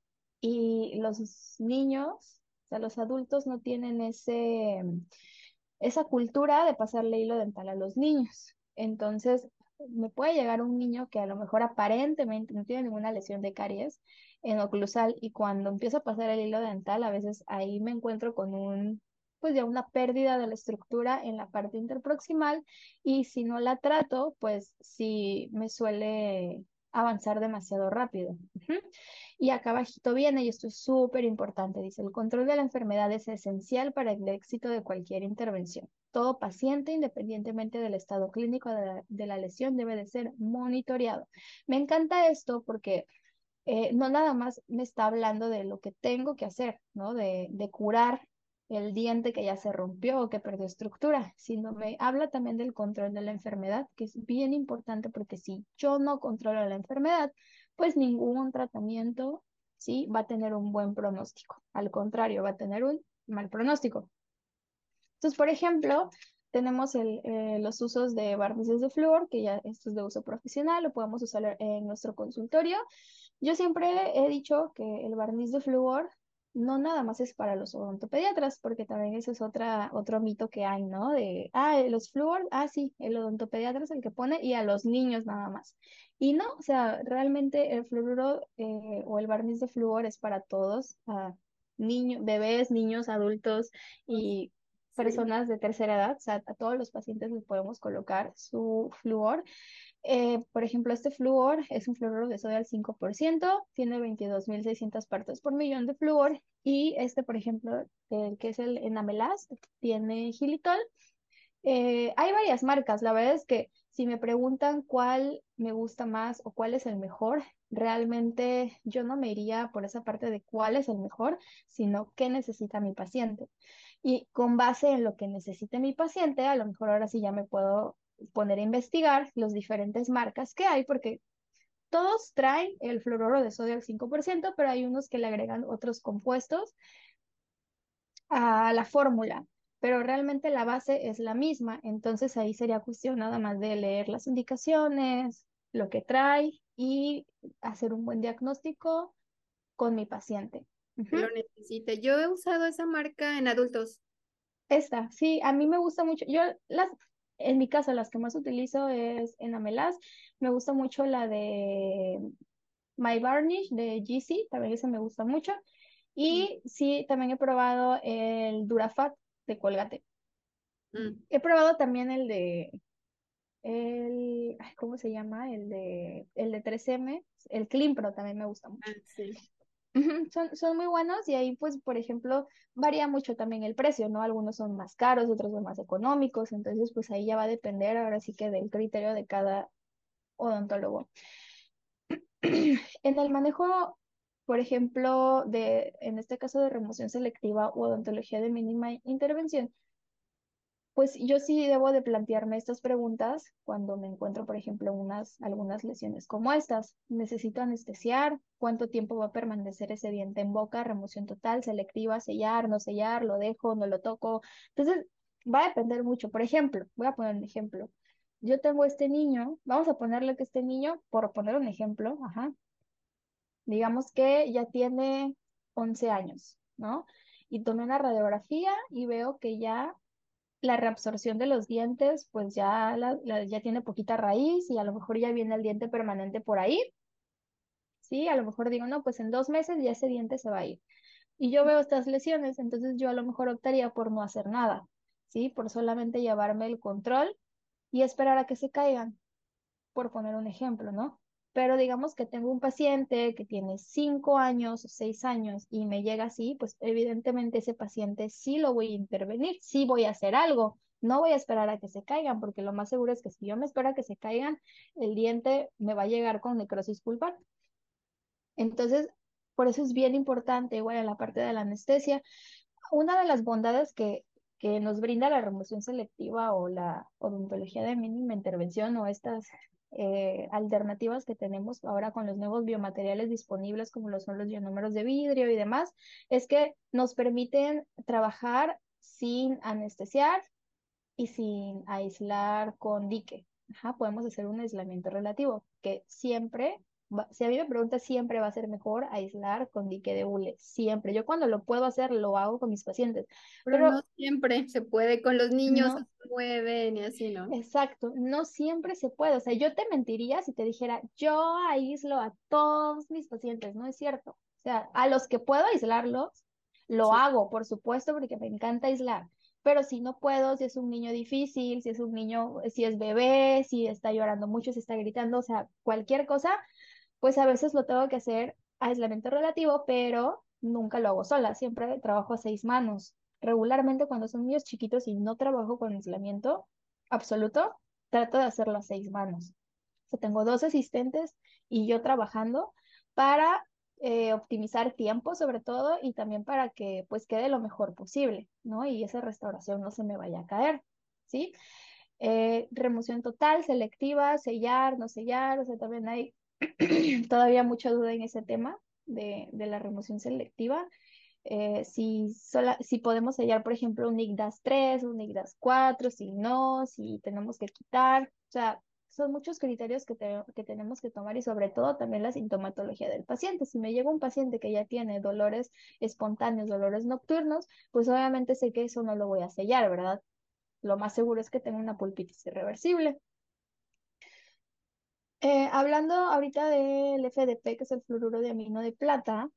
y los niños, o sea, los adultos no tienen ese, esa cultura de pasarle hilo dental a los niños. Entonces, me puede llegar un niño que a lo mejor aparentemente no tiene ninguna lesión de caries en oclusal y cuando empiezo a pasar el hilo dental, a veces ahí me encuentro con un pues ya una pérdida de la estructura en la parte interproximal y si no la trato, pues sí me suele avanzar demasiado rápido. Y acá abajito viene, y esto es súper importante, dice, el control de la enfermedad es esencial para el éxito de cualquier intervención. Todo paciente, independientemente del estado clínico de la, lesión, debe de ser monitoreado. Me encanta esto porque eh, no nada más me está hablando de lo que tengo que hacer, ¿no? De, de curar el diente que ya se rompió o que perdió estructura, sino me habla también del control de la enfermedad, que es bien importante porque si yo no controlo la enfermedad, pues ningún tratamiento sí va a tener un buen pronóstico. Al contrario, va a tener un mal pronóstico. Entonces, por ejemplo, tenemos eh, los usos de barnices de flúor, que ya esto es de uso profesional, lo podemos usar en nuestro consultorio. Yo siempre he dicho que el barniz de flúor no nada más es para los odontopediatras, porque también ese es otra, otro mito que hay, ¿no? De, ah, los flúor, ah, sí, el odontopediatra es el que pone y a los niños nada más. Y no, o sea, realmente el fluoruro eh, o el barniz de flúor es para todos, a niños, bebés, niños, adultos y personas de tercera edad, o sea, a todos los pacientes les podemos colocar su flúor. Eh, por ejemplo, este flúor es un fluoruro de sodio al 5%, tiene 22.600 partes por millón de flúor y este, por ejemplo, el que es el enamelast, tiene gilitol. Eh, hay varias marcas, la verdad es que si me preguntan cuál me gusta más o cuál es el mejor, realmente yo no me iría por esa parte de cuál es el mejor, sino qué necesita mi paciente. Y con base en lo que necesite mi paciente, a lo mejor ahora sí ya me puedo poner a investigar las diferentes marcas que hay, porque todos traen el fluoruro de sodio al 5%, pero hay unos que le agregan otros compuestos a la fórmula, pero realmente la base es la misma, entonces ahí sería cuestión nada más de leer las indicaciones, lo que trae y hacer un buen diagnóstico con mi paciente. Lo necesite. Yo he usado esa marca en adultos. Esta, sí, a mí me gusta mucho. Yo las, en mi caso, las que más utilizo es en Amelas. Me gusta mucho la de My Varnish de GC, también esa me gusta mucho. Y mm. sí, también he probado el Durafat de Colgate. Mm. He probado también el de el ¿cómo se llama? El de el de 3M, el Clean Pro también me gusta mucho. Ah, sí. Son, son muy buenos y ahí pues, por ejemplo, varía mucho también el precio, ¿no? Algunos son más caros, otros son más económicos, entonces pues ahí ya va a depender ahora sí que del criterio de cada odontólogo. En el manejo, por ejemplo, de, en este caso de remoción selectiva o odontología de mínima intervención, pues yo sí debo de plantearme estas preguntas cuando me encuentro, por ejemplo, unas, algunas lesiones como estas. ¿Necesito anestesiar? ¿Cuánto tiempo va a permanecer ese diente en boca? ¿Remoción total, selectiva, sellar, no sellar? ¿Lo dejo, no lo toco? Entonces, va a depender mucho. Por ejemplo, voy a poner un ejemplo. Yo tengo este niño, vamos a ponerle que este niño, por poner un ejemplo, ajá, digamos que ya tiene 11 años, ¿no? Y tomé una radiografía y veo que ya la reabsorción de los dientes, pues ya, ya tiene poquita raíz y a lo mejor ya viene el diente permanente por ahí. Sí, a lo mejor digo, no, pues en dos meses ya ese diente se va a ir. Y yo veo estas lesiones, entonces yo a lo mejor optaría por no hacer nada, ¿sí? Por solamente llevarme el control y esperar a que se caigan, por poner un ejemplo, ¿no? Pero digamos que tengo un paciente que tiene cinco años o seis años y me llega así, pues evidentemente ese paciente sí lo voy a intervenir, sí voy a hacer algo. No voy a esperar a que se caigan, porque lo más seguro es que si yo me espero a que se caigan, el diente me va a llegar con necrosis pulpar. Entonces, por eso es bien importante, igual en la parte de la anestesia, una de las bondades que, que nos brinda la remoción selectiva o la odontología de mínima intervención o estas eh, alternativas que tenemos ahora con los nuevos biomateriales disponibles, como lo son los ionómeros de vidrio y demás, es que nos permiten trabajar sin anestesiar y sin aislar con dique. podemos hacer un aislamiento relativo, que siempre si a mí me pregunta, siempre va a ser mejor aislar con dique de hule, siempre. Yo cuando lo puedo hacer, lo hago con mis pacientes. Pero, no siempre se puede, con los niños se mueven y así, ¿no? Exacto, no siempre se puede. O sea, yo te mentiría si te dijera, yo aíslo a todos mis pacientes, no es cierto. O sea, a los que puedo aislarlos, lo hago, por supuesto, porque me encanta aislar pero si no puedo, si es un niño difícil, si es un niño, si es bebé, si está llorando mucho, si está gritando, o sea, cualquier cosa, pues a veces lo tengo que hacer aislamiento relativo, pero nunca lo hago sola, siempre trabajo a seis manos. Regularmente cuando son niños chiquitos y no trabajo con aislamiento absoluto, trato de hacerlo a seis manos. O sea, tengo dos asistentes y yo trabajando para eh, optimizar tiempo sobre todo y también para que pues quede lo mejor posible, ¿no? Y esa restauración no se me vaya a caer, ¿sí? Eh, remoción total, selectiva, sellar, no sellar, o sea, también hay todavía mucha duda en ese tema de, la remoción selectiva. Eh, si, si podemos sellar, por ejemplo, un IGDAS 3, un IGDAS 4, si no, si tenemos que quitar. O sea, son muchos criterios que, que tenemos que tomar y sobre todo también la sintomatología del paciente. Si me llega un paciente que ya tiene dolores espontáneos, dolores nocturnos, pues obviamente sé que eso no lo voy a sellar, ¿verdad? Lo más seguro es que tenga una pulpitis irreversible. Eh, hablando ahorita del FDP, que es el fluoruro de amino de plata,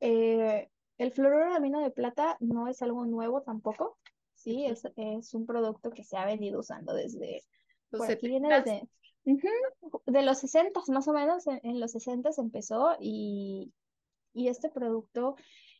eh, el fluoruro de amino de plata no es algo nuevo tampoco, sí, es, es un producto que se ha venido usando desde, por aquí viene desde, de los 60 más o menos, en, los 60 empezó y, y este producto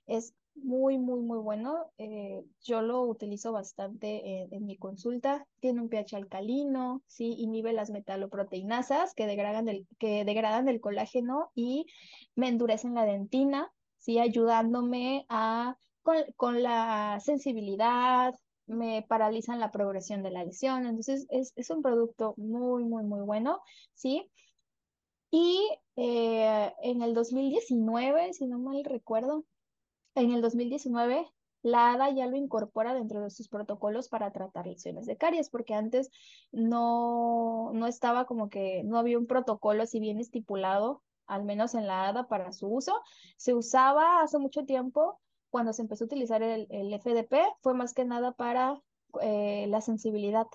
es muy, muy, muy bueno. Eh, yo lo utilizo bastante en, mi consulta. Tiene un pH alcalino, ¿sí? inhibe las metaloproteinasas que degradan el, que degradan el colágeno y me endurecen la dentina, ¿sí? ayudándome a, con, con la sensibilidad, me paralizan la progresión de la lesión. Entonces, es, es un producto muy, muy, muy bueno, ¿sí? Y eh, en el 2019, si no mal recuerdo, en el 2019, la ADA ya lo incorpora dentro de sus protocolos para tratar lesiones de caries, porque antes no, no estaba como que no había un protocolo así bien estipulado, al menos en la ADA para su uso. Se usaba hace mucho tiempo, cuando se empezó a utilizar el, el FDP, fue más que nada para eh, la sensibilidad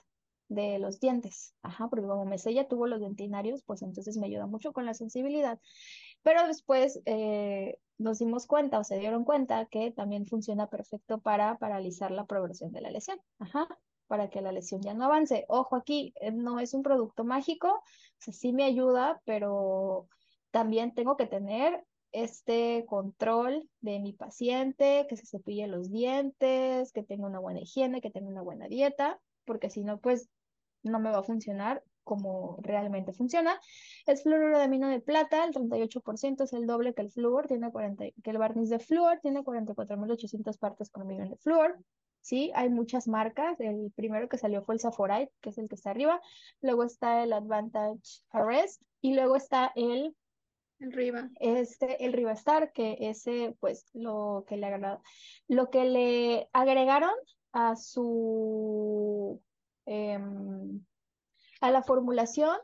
de los dientes. Ajá, porque como Mesella tuvo los dentinarios, pues entonces me ayuda mucho con la sensibilidad. Pero después eh, nos dimos cuenta o se dieron cuenta que también funciona perfecto para paralizar la progresión de la lesión. Ajá, para que la lesión ya no avance. Ojo aquí, eh, no es un producto mágico, sí me ayuda, pero también tengo que tener este control de mi paciente, que se cepille los dientes, que tenga una buena higiene, que tenga una buena dieta, porque si no, pues no me va a funcionar como realmente funciona. Es fluoruro de amino de plata, el 38% es el doble que el flúor, tiene 40, que el barniz de flúor tiene 44.800 partes por millón de flúor. Sí, hay muchas marcas. El primero que salió fue el Saforite, que es el que está arriba. Luego está el Advantage Arrest y luego está el el Riva. Este, el Riva Star, que ese, pues, lo que le agrada, lo que le agregaron a su em, a la formulación,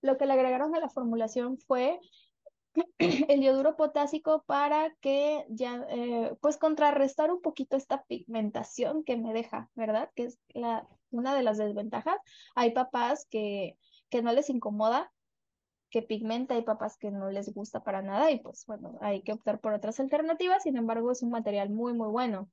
lo que le agregaron a la formulación fue el yoduro potásico para que ya, eh, pues contrarrestar un poquito esta pigmentación que me deja, ¿verdad? Que es la, una de las desventajas. Hay papás que, que no les incomoda que pigmenta, hay papás que no les gusta para nada y pues bueno, hay que optar por otras alternativas, sin embargo es un material muy muy bueno.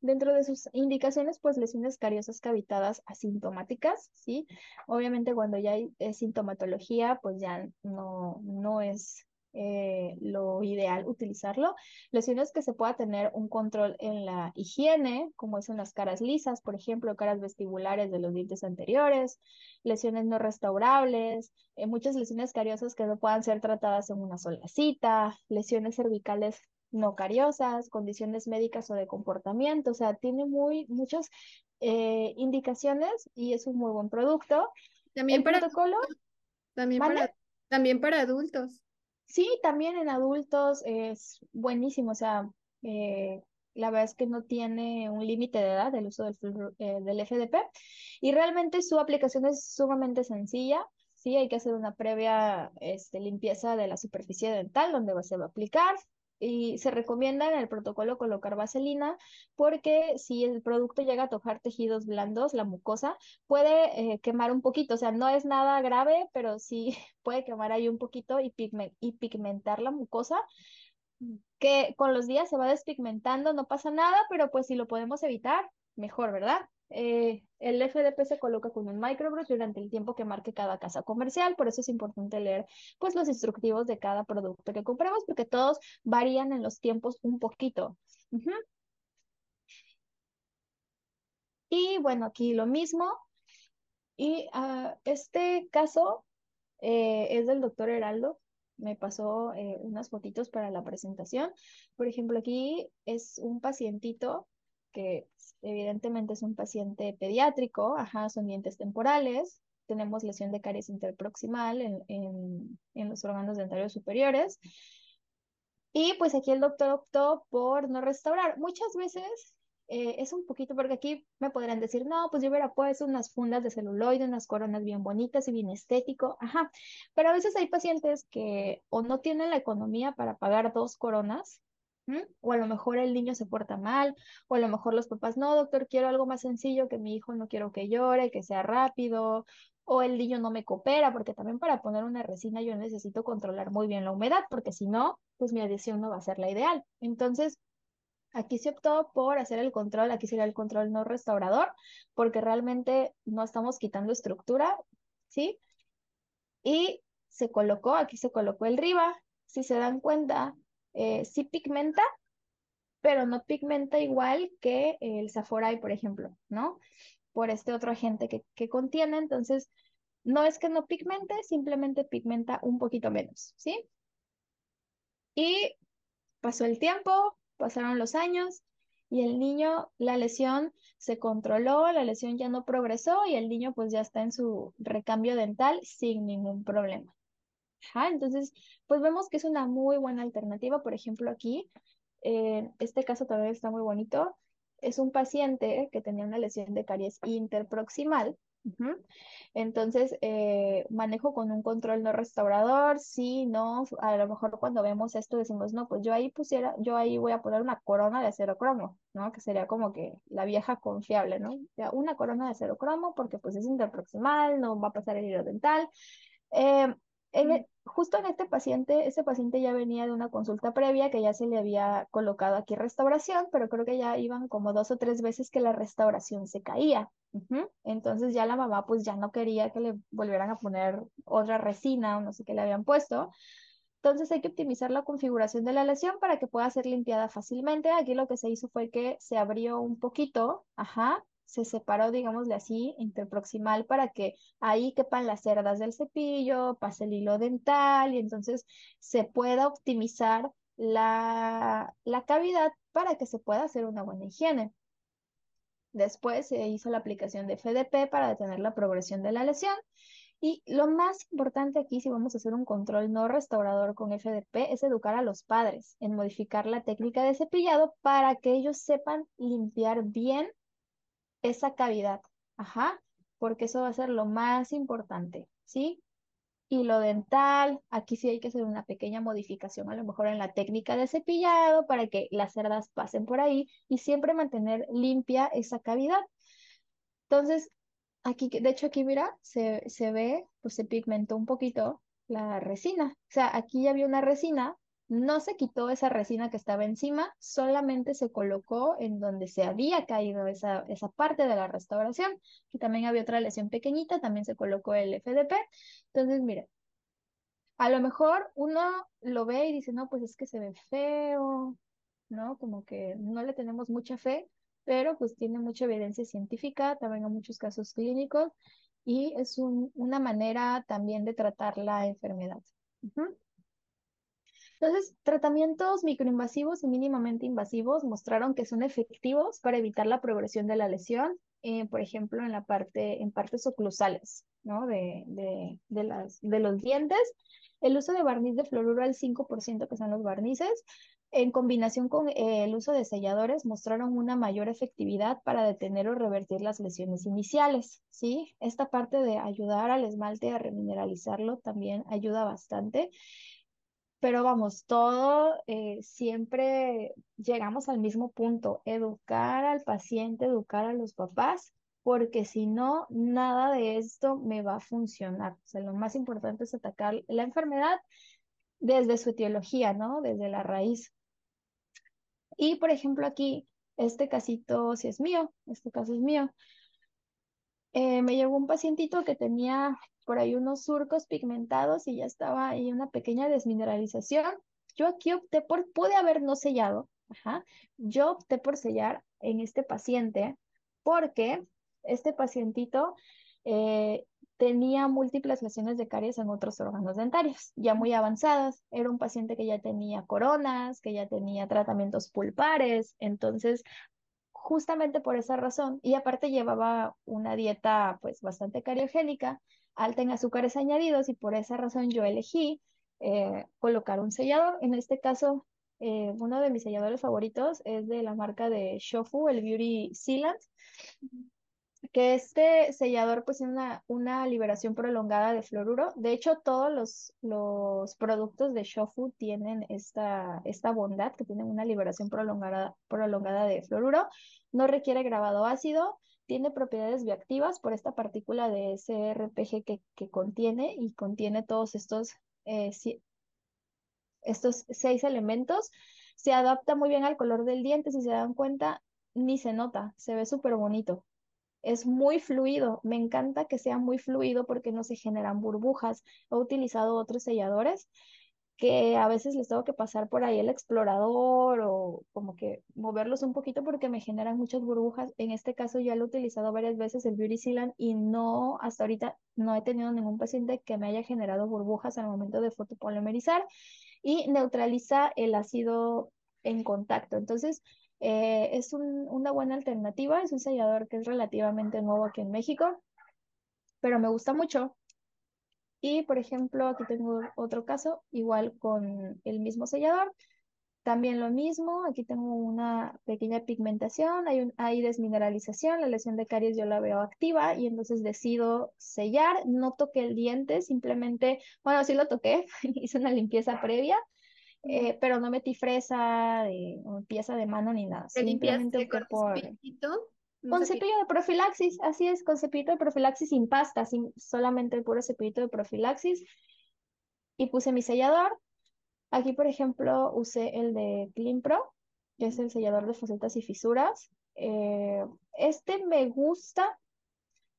Dentro de sus indicaciones, pues lesiones cariosas cavitadas asintomáticas, ¿sí? Obviamente cuando ya hay sintomatología, pues ya no, no es eh, lo ideal utilizarlo. Lesiones que se pueda tener un control en la higiene, como es las caras lisas, por ejemplo, caras vestibulares de los dientes anteriores, lesiones no restaurables, eh, muchas lesiones cariosas que no puedan ser tratadas en una sola cita, lesiones cervicales no cariosas, condiciones médicas o de comportamiento, o sea, tiene muy, muchas eh, indicaciones y es un muy buen producto. También para protocolo. También para, también para adultos. Sí, también en adultos es buenísimo, o sea, eh, la verdad es que no tiene un límite de edad el uso del, eh, del FDP y realmente su aplicación es sumamente sencilla. Sí, hay que hacer una previa este, limpieza de la superficie dental donde se va a aplicar, y se recomienda en el protocolo colocar vaselina porque si el producto llega a tocar tejidos blandos, la mucosa, puede eh, quemar un poquito, o sea, no es nada grave, pero sí puede quemar ahí un poquito y, y pigmentar la mucosa que con los días se va despigmentando, no pasa nada, pero pues si lo podemos evitar, mejor, ¿verdad? Eh, el FDP se coloca con un microbrush durante el tiempo que marque cada casa comercial, por eso es importante leer pues los instructivos de cada producto que compremos porque todos varían en los tiempos un poquito. Y bueno, aquí lo mismo. Y uh, este caso eh, es del doctor Heraldo. Me pasó eh, unas fotitos para la presentación. Por ejemplo, aquí es un pacientito que evidentemente es un paciente pediátrico, ajá, son dientes temporales, tenemos lesión de caries interproximal en, en, en los órganos dentarios superiores. Y pues aquí el doctor optó por no restaurar. Muchas veces eh, es un poquito, porque aquí me podrán decir, no, pues yo hubiera puesto unas fundas de celuloide, unas coronas bien bonitas y bien estético, ajá, pero a veces hay pacientes que o no tienen la economía para pagar dos coronas, o a lo mejor el niño se porta mal, o a lo mejor los papás, no, doctor, quiero algo más sencillo, que mi hijo no quiero que llore, que sea rápido, o el niño no me coopera, porque también para poner una resina yo necesito controlar muy bien la humedad, porque si no, pues mi adhesión no va a ser la ideal. Entonces, Aquí se optó por hacer el control, aquí sería el control no restaurador, porque realmente no estamos quitando estructura, ¿sí? Y se colocó, aquí se colocó el riba, si se dan cuenta, eh, sí pigmenta, pero no pigmenta igual que el Saforay, por ejemplo, ¿no? Por este otro agente que, que contiene, entonces, no es que no pigmente, simplemente pigmenta un poquito menos, ¿sí? Y pasó el tiempo, pasaron los años y el niño, la lesión se controló, la lesión ya no progresó y el niño pues ya está en su recambio dental sin ningún problema. Entonces, pues vemos que es una muy buena alternativa. Por ejemplo, aquí, eh, este caso también está muy bonito. Es un paciente que tenía una lesión de caries interproximal entonces, eh, manejo con un control no restaurador, sí, no, a lo mejor cuando vemos esto decimos, no, pues yo ahí pusiera, yo ahí voy a poner una corona de acero cromo, ¿no? Que sería como que la vieja confiable, ¿no? Una corona de acero cromo porque pues es interproximal, no va a pasar el hilo dental. Eh, e, justo en este paciente, ese paciente ya venía de una consulta previa que ya se le había colocado aquí restauración, pero creo que ya iban como dos o tres veces que la restauración se caía. Entonces ya la mamá pues ya no quería que le volvieran a poner otra resina o no sé qué le habían puesto. Entonces hay que optimizar la configuración de la lesión para que pueda ser limpiada fácilmente. Aquí lo que se hizo fue que se abrió un poquito, ajá, se separó, digámosle así, interproximal para que ahí quepan las cerdas del cepillo, pase el hilo dental y entonces se pueda optimizar la, la cavidad para que se pueda hacer una buena higiene. Después se hizo la aplicación de FDP para detener la progresión de la lesión. Y lo más importante aquí, si vamos a hacer un control no restaurador con FDP, es educar a los padres en modificar la técnica de cepillado para que ellos sepan limpiar bien esa cavidad, ajá, porque eso va a ser lo más importante, ¿sí? Y lo dental, aquí sí hay que hacer una pequeña modificación, a lo mejor en la técnica de cepillado para que las cerdas pasen por ahí y siempre mantener limpia esa cavidad. Entonces, aquí, de hecho aquí mira, se, se ve, pues se pigmentó un poquito la resina. O sea, aquí ya había una resina, no se quitó esa resina que estaba encima, solamente se colocó en donde se había caído esa, esa parte de la restauración. Y también había otra lesión pequeñita, también se colocó el FDP. Entonces, mire, a lo mejor uno lo ve y dice, no, pues es que se ve feo, ¿no? Como que no le tenemos mucha fe, pero pues tiene mucha evidencia científica, también hay muchos casos clínicos y es una manera también de tratar la enfermedad. Entonces, tratamientos microinvasivos y mínimamente invasivos mostraron que son efectivos para evitar la progresión de la lesión, eh, por ejemplo, en la parte, en partes oclusales, ¿no? De, de, de, las, de los dientes. El uso de barniz de fluoruro al 5%, que son los barnices, en combinación con eh, el uso de selladores, mostraron una mayor efectividad para detener o revertir las lesiones iniciales, ¿sí? Esta parte de ayudar al esmalte a remineralizarlo también ayuda bastante. Pero vamos, todo eh, siempre llegamos al mismo punto, educar al paciente, educar a los papás, porque si no, nada de esto me va a funcionar. O sea, lo más importante es atacar la enfermedad desde su etiología, ¿no? Desde la raíz. Y, por ejemplo, aquí, este casito si es mío, este caso es mío. Eh, me llegó un pacientito que tenía por ahí unos surcos pigmentados y ya estaba ahí una pequeña desmineralización. Yo aquí opté por, pude haber no sellado, ajá. Yo opté por sellar en este paciente porque este pacientito eh, tenía múltiples lesiones de caries en otros órganos dentarios, ya muy avanzadas. Era un paciente que ya tenía coronas, que ya tenía tratamientos pulpares, entonces justamente por esa razón, y aparte llevaba una dieta pues bastante cariogénica, alta en azúcares añadidos y por esa razón yo elegí eh, colocar un sellador. En este caso, eh, uno de mis selladores favoritos es de la marca de Shofu, el Beauty Sealant, que este sellador pues tiene una, una liberación prolongada de fluoruro. De hecho, todos los, los productos de Shofu tienen esta, esta bondad, que tienen una liberación prolongada, prolongada de fluoruro. No requiere grabado ácido, tiene propiedades bioactivas por esta partícula de que, que contiene y contiene todos estos, eh, estos seis elementos. Se adapta muy bien al color del diente, si se dan cuenta, ni se nota, se ve súper bonito es muy fluido. Me encanta que sea muy fluido porque no se generan burbujas. He utilizado otros selladores que a veces les tengo que pasar por ahí el explorador o como que moverlos un poquito porque me generan muchas burbujas. En este caso ya lo he utilizado varias veces el Beauty Sealant y no, hasta ahorita no he tenido ningún paciente que me haya generado burbujas al momento de fotopolimerizar y neutraliza el ácido en contacto. Entonces, eh, es una buena alternativa, es un sellador que es relativamente nuevo aquí en México, pero me gusta mucho. Y por ejemplo, aquí tengo otro caso, igual con el mismo sellador. También lo mismo, aquí tengo una pequeña pigmentación, hay, un, hay desmineralización, la lesión de caries yo la veo activa y entonces decido sellar, no toqué el diente, simplemente, bueno, sí lo toqué, hice una limpieza previa, eh, pero no metí fresa de, o pieza de mano ni nada. Simplemente con por... Con cepillo de profilaxis, así es, con cepillito de profilaxis sin pasta, sin, solamente el puro cepillito de profilaxis. Y puse mi sellador. Aquí, por ejemplo, usé el de Clean Pro, que es el sellador de facetas y fisuras. Eh, este me gusta,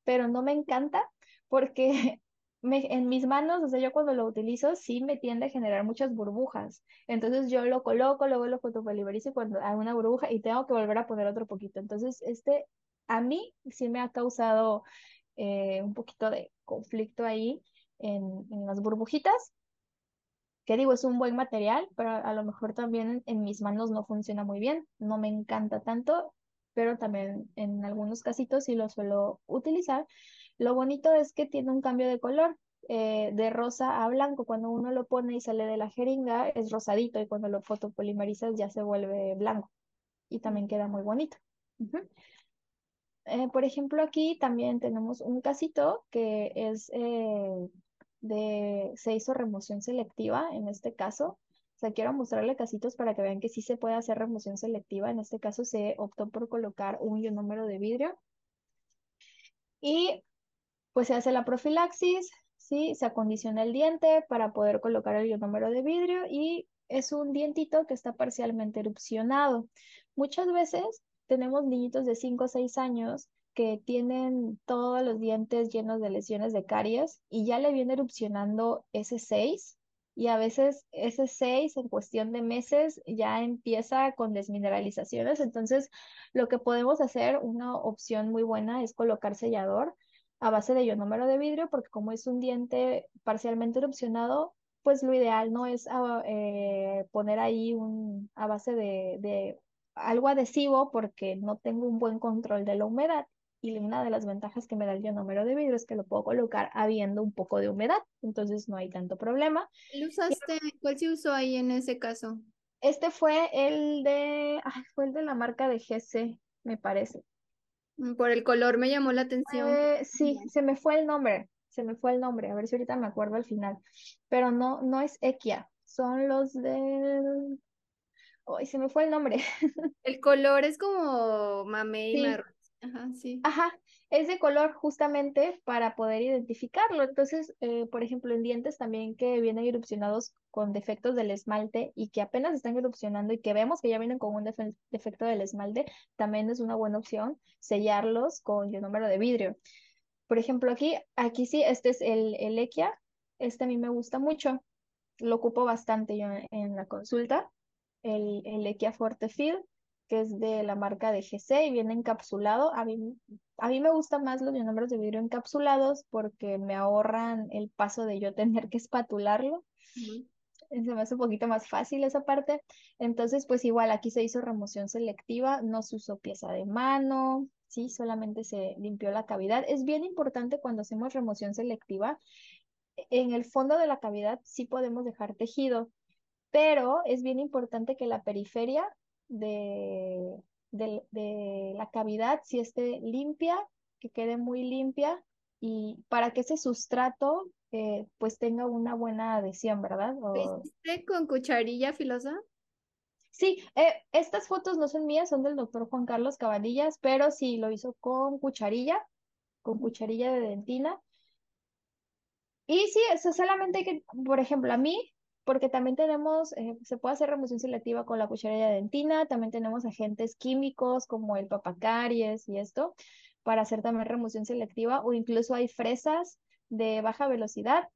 pero no me encanta porque en mis manos, o sea, yo cuando lo utilizo, sí me tiende a generar muchas burbujas. Entonces yo lo coloco, luego lo fotopoliverizo cuando hay una burbuja y tengo que volver a poner otro poquito. Entonces, este a mí sí me ha causado eh, un poquito de conflicto ahí en, en, las burbujitas. Que digo, es un buen material, pero a lo mejor también en mis manos no funciona muy bien. No me encanta tanto, pero también en algunos casitos sí lo suelo utilizar. Lo bonito es que tiene un cambio de color. Eh, de rosa a blanco, cuando uno lo pone y sale de la jeringa es rosadito y cuando lo fotopolimerizas ya se vuelve blanco y también queda muy bonito. Eh, por ejemplo, aquí también tenemos un casito que es eh, de, se hizo remoción selectiva en este caso. O sea, quiero mostrarle casitos para que vean que sí se puede hacer remoción selectiva. En este caso se optó por colocar un ionómero de vidrio. Y pues se hace la profilaxis, ¿sí? Se acondiciona el diente para poder colocar el ionómero de vidrio y es un dientito que está parcialmente erupcionado. Muchas veces tenemos niñitos de 5 o 6 años que tienen todos los dientes llenos de lesiones de caries y ya le viene erupcionando ese 6 y a veces ese 6 en cuestión de meses ya empieza con desmineralizaciones. Entonces, lo que podemos hacer, una opción muy buena es colocar sellador a base de ionómero de vidrio, porque como es un diente parcialmente erupcionado, pues lo ideal no es ah, eh, poner ahí un, a base de, de algo adhesivo porque no tengo un buen control de la humedad. Y una de las ventajas que me da el ionómero de vidrio es que lo puedo colocar habiendo un poco de humedad, entonces no hay tanto problema. usaste? ¿Cuál se usó ahí en ese caso? Este fue el de, fue el de la marca de GC, me parece. Mm, por el color me llamó la atención. Eh, sí, se me fue el nombre, se me fue el nombre, a ver si ahorita me acuerdo al final. Pero no, no es Equia, son los del... Ay, se me fue el nombre. El color es como mamey marrón. Ajá, sí. Ajá, es de color justamente para poder identificarlo. Entonces, eh, por ejemplo, en dientes también que vienen erupcionados con defectos del esmalte y que apenas están erupcionando y que vemos que ya vienen con un defecto del esmalte, también es una buena opción sellarlos con el número de vidrio. Por ejemplo, aquí, aquí sí, este es el, el Equia. Este a mí me gusta mucho. Lo ocupo bastante yo en, la consulta. El, el Equia Fortefield que es de la marca de GC y viene encapsulado. A mí, a mí me gustan más los ionómeros de vidrio encapsulados porque me ahorran el paso de yo tener que espatularlo. Se me hace un poquito más fácil esa parte. Entonces, pues igual aquí se hizo remoción selectiva, no se usó pieza de mano, sí, solamente se limpió la cavidad. Es bien importante cuando hacemos remoción selectiva. En el fondo de la cavidad sí podemos dejar tejido, pero es bien importante que la periferia de, de, la cavidad si esté limpia, que quede muy limpia y para que ese sustrato eh, pues tenga una buena adhesión, ¿verdad? O... con cucharilla filosa? Sí, eh, estas fotos no son mías, son del doctor Juan Carlos Cabanillas, pero sí lo hizo con cucharilla, con cucharilla de dentina. Y sí, eso solamente hay que, por ejemplo, a mí, porque también tenemos, eh, se puede hacer remoción selectiva con la cucharilla de dentina, también tenemos agentes químicos como el papacaries y esto, para hacer también remoción selectiva, o incluso hay fresas de baja velocidad,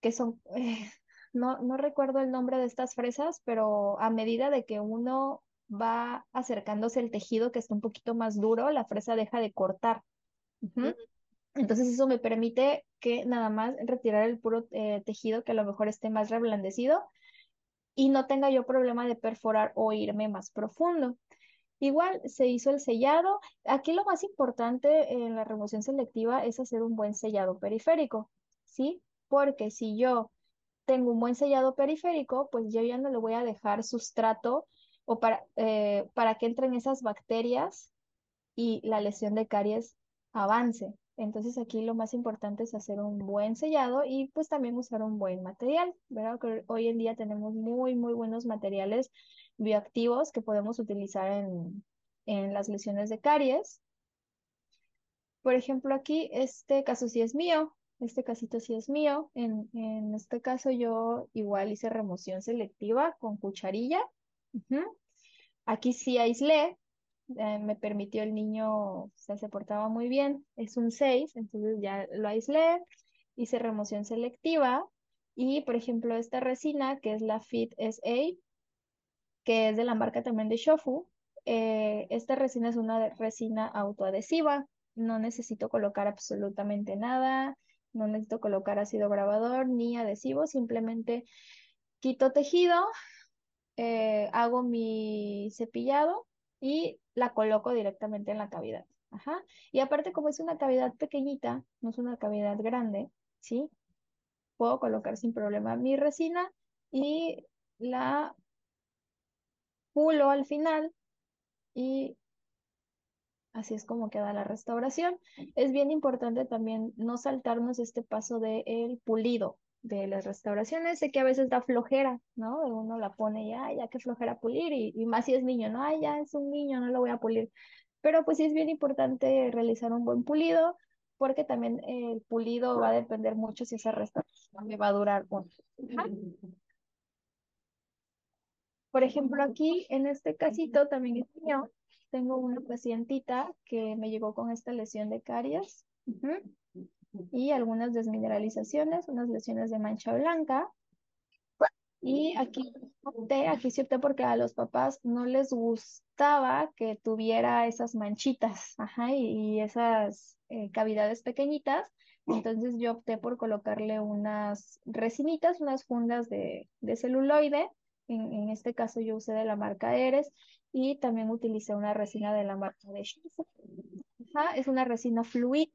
que son, eh, no, no recuerdo el nombre de estas fresas, pero a medida de que uno va acercándose el tejido que está un poquito más duro, la fresa deja de cortar. Entonces eso me permite que nada más retirar el puro eh, tejido que a lo mejor esté más reblandecido y no tenga yo problema de perforar o irme más profundo. Igual se hizo el sellado. Aquí lo más importante en la remoción selectiva es hacer un buen sellado periférico, ¿sí? Porque si yo tengo un buen sellado periférico, pues yo ya no le voy a dejar sustrato o para, eh, para que entren esas bacterias y la lesión de caries avance. Entonces aquí lo más importante es hacer un buen sellado y pues también usar un buen material, ¿verdad? Que hoy en día tenemos muy, muy buenos materiales bioactivos que podemos utilizar en, en las lesiones de caries. Por ejemplo, aquí este caso sí es mío, este casito sí es mío. En, en este caso yo igual hice remoción selectiva con cucharilla. Aquí sí aislé, eh, me permitió el niño, o sea, se portaba muy bien, es un 6, entonces ya lo aislé, hice remoción selectiva y, por ejemplo, esta resina, que es la Fit SA, que es de la marca también de Shofu, eh, esta resina es una resina autoadhesiva, no necesito colocar absolutamente nada, no necesito colocar ácido grabador ni adhesivo, simplemente quito tejido, eh, hago mi cepillado y la coloco directamente en la cavidad. Ajá. Y aparte, como es una cavidad pequeñita, no es una cavidad grande, ¿sí? Puedo colocar sin problema mi resina y la pulo al final y así es como queda la restauración. Es bien importante también no saltarnos este paso del el pulido, de las restauraciones. Sé que a veces da flojera, ¿no? Uno la pone ya, ya que flojera pulir, y, más si es niño, ¿no? Ay, ya es un niño, no lo voy a pulir. Pero pues sí es bien importante realizar un buen pulido, porque también el pulido va a depender mucho si esa restauración me va a durar un. Por ejemplo, aquí en este casito también es mío. Tengo una pacientita que me llegó con esta lesión de caries y algunas desmineralizaciones, unas lesiones de mancha blanca. Y aquí opté, aquí sí opté porque a los papás no les gustaba que tuviera esas manchitas, ajá, y, esas eh, cavidades pequeñitas. Entonces yo opté por colocarle unas resinitas, unas fundas de, celuloide. En, en, este caso yo usé de la marca Eres y también utilicé una resina de la marca de Ajá, es una resina fluida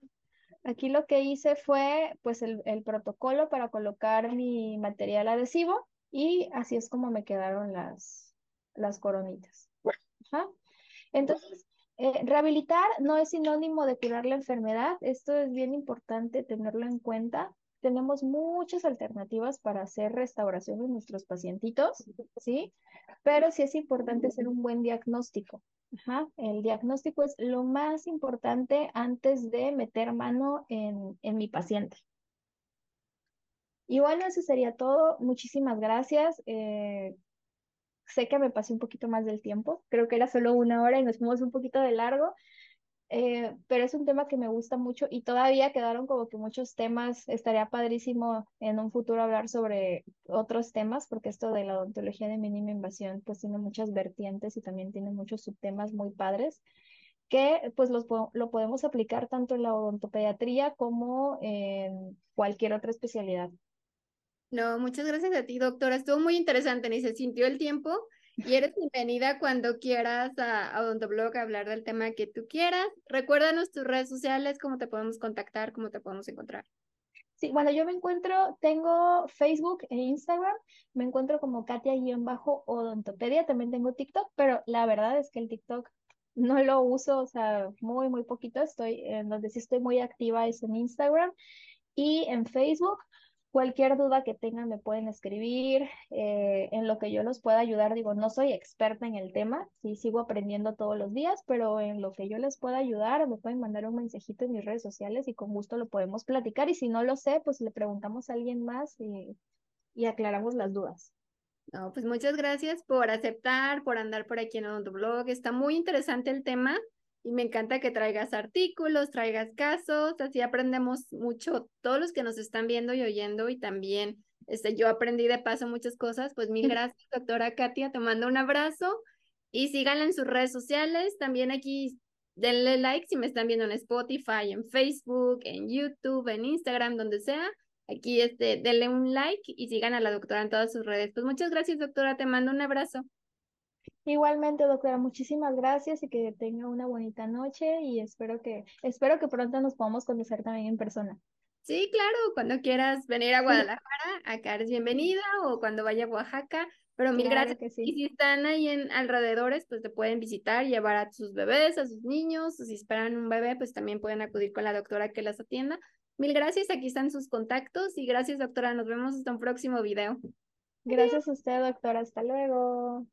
Aquí lo que hice fue pues el, protocolo para colocar mi material adhesivo y así es como me quedaron las, las coronitas. Entonces, eh, rehabilitar no es sinónimo de curar la enfermedad. Esto es bien importante tenerlo en cuenta. Tenemos muchas alternativas para hacer restauración de nuestros pacientitos, ¿sí? Pero sí es importante hacer un buen diagnóstico. Ajá, el diagnóstico es lo más importante antes de meter mano en, mi paciente. Y bueno, eso sería todo. Muchísimas gracias. Eh, sé que me pasé un poquito más del tiempo. Creo que era solo una hora y nos fuimos un poquito de largo. Eh, pero es un tema que me gusta mucho y todavía quedaron como que muchos temas. Estaría padrísimo en un futuro hablar sobre otros temas, porque esto de la odontología de mínima invasión pues tiene muchas vertientes y también tiene muchos subtemas muy padres que pues los, lo podemos aplicar tanto en la odontopediatría como en cualquier otra especialidad. No, muchas gracias a ti, doctora. Estuvo muy interesante, ni se sintió el tiempo. Y eres bienvenida cuando quieras a, Odontoblog a hablar del tema que tú quieras. Recuérdanos tus redes sociales, cómo te podemos contactar, cómo te podemos encontrar. Sí, bueno, yo me encuentro, tengo Facebook e Instagram, me encuentro como Katia-odontopedia, también tengo TikTok, pero la verdad es que el TikTok no lo uso, o sea, muy, muy poquito, estoy, en donde sí estoy muy activa es en Instagram y en Facebook. Cualquier duda que tengan me pueden escribir, eh, en lo que yo los pueda ayudar. Digo, no soy experta en el tema, sí sigo aprendiendo todos los días, pero en lo que yo les pueda ayudar, me pueden mandar un mensajito en mis redes sociales y con gusto lo podemos platicar. Y si no lo sé, pues le preguntamos a alguien más y, y aclaramos las dudas. No, pues muchas gracias por aceptar, por andar por aquí en tu blog. Está muy interesante el tema y me encanta que traigas artículos, traigas casos, así aprendemos mucho todos los que nos están viendo y oyendo y también este, yo aprendí de paso muchas cosas, pues mil gracias, doctora Katia, te mando un abrazo y síganla en sus redes sociales, también aquí denle like si me están viendo en Spotify, en Facebook, en YouTube, en Instagram, donde sea. Aquí este, denle un like y sigan a la doctora en todas sus redes. Pues muchas gracias, doctora, te mando un abrazo. Igualmente, doctora, muchísimas gracias y que tenga una bonita noche y espero que, espero que pronto nos podamos conocer también en persona. Sí, claro, cuando quieras venir a Guadalajara, acá eres bienvenida o cuando vaya a Oaxaca, pero mil gracias. Y si están ahí en alrededores, pues te pueden visitar, llevar a sus bebés, a sus niños, o si esperan un bebé, pues también pueden acudir con la doctora que las atienda. Mil gracias, aquí están sus contactos y gracias doctora, nos vemos hasta un próximo video. Gracias a usted doctora, hasta luego.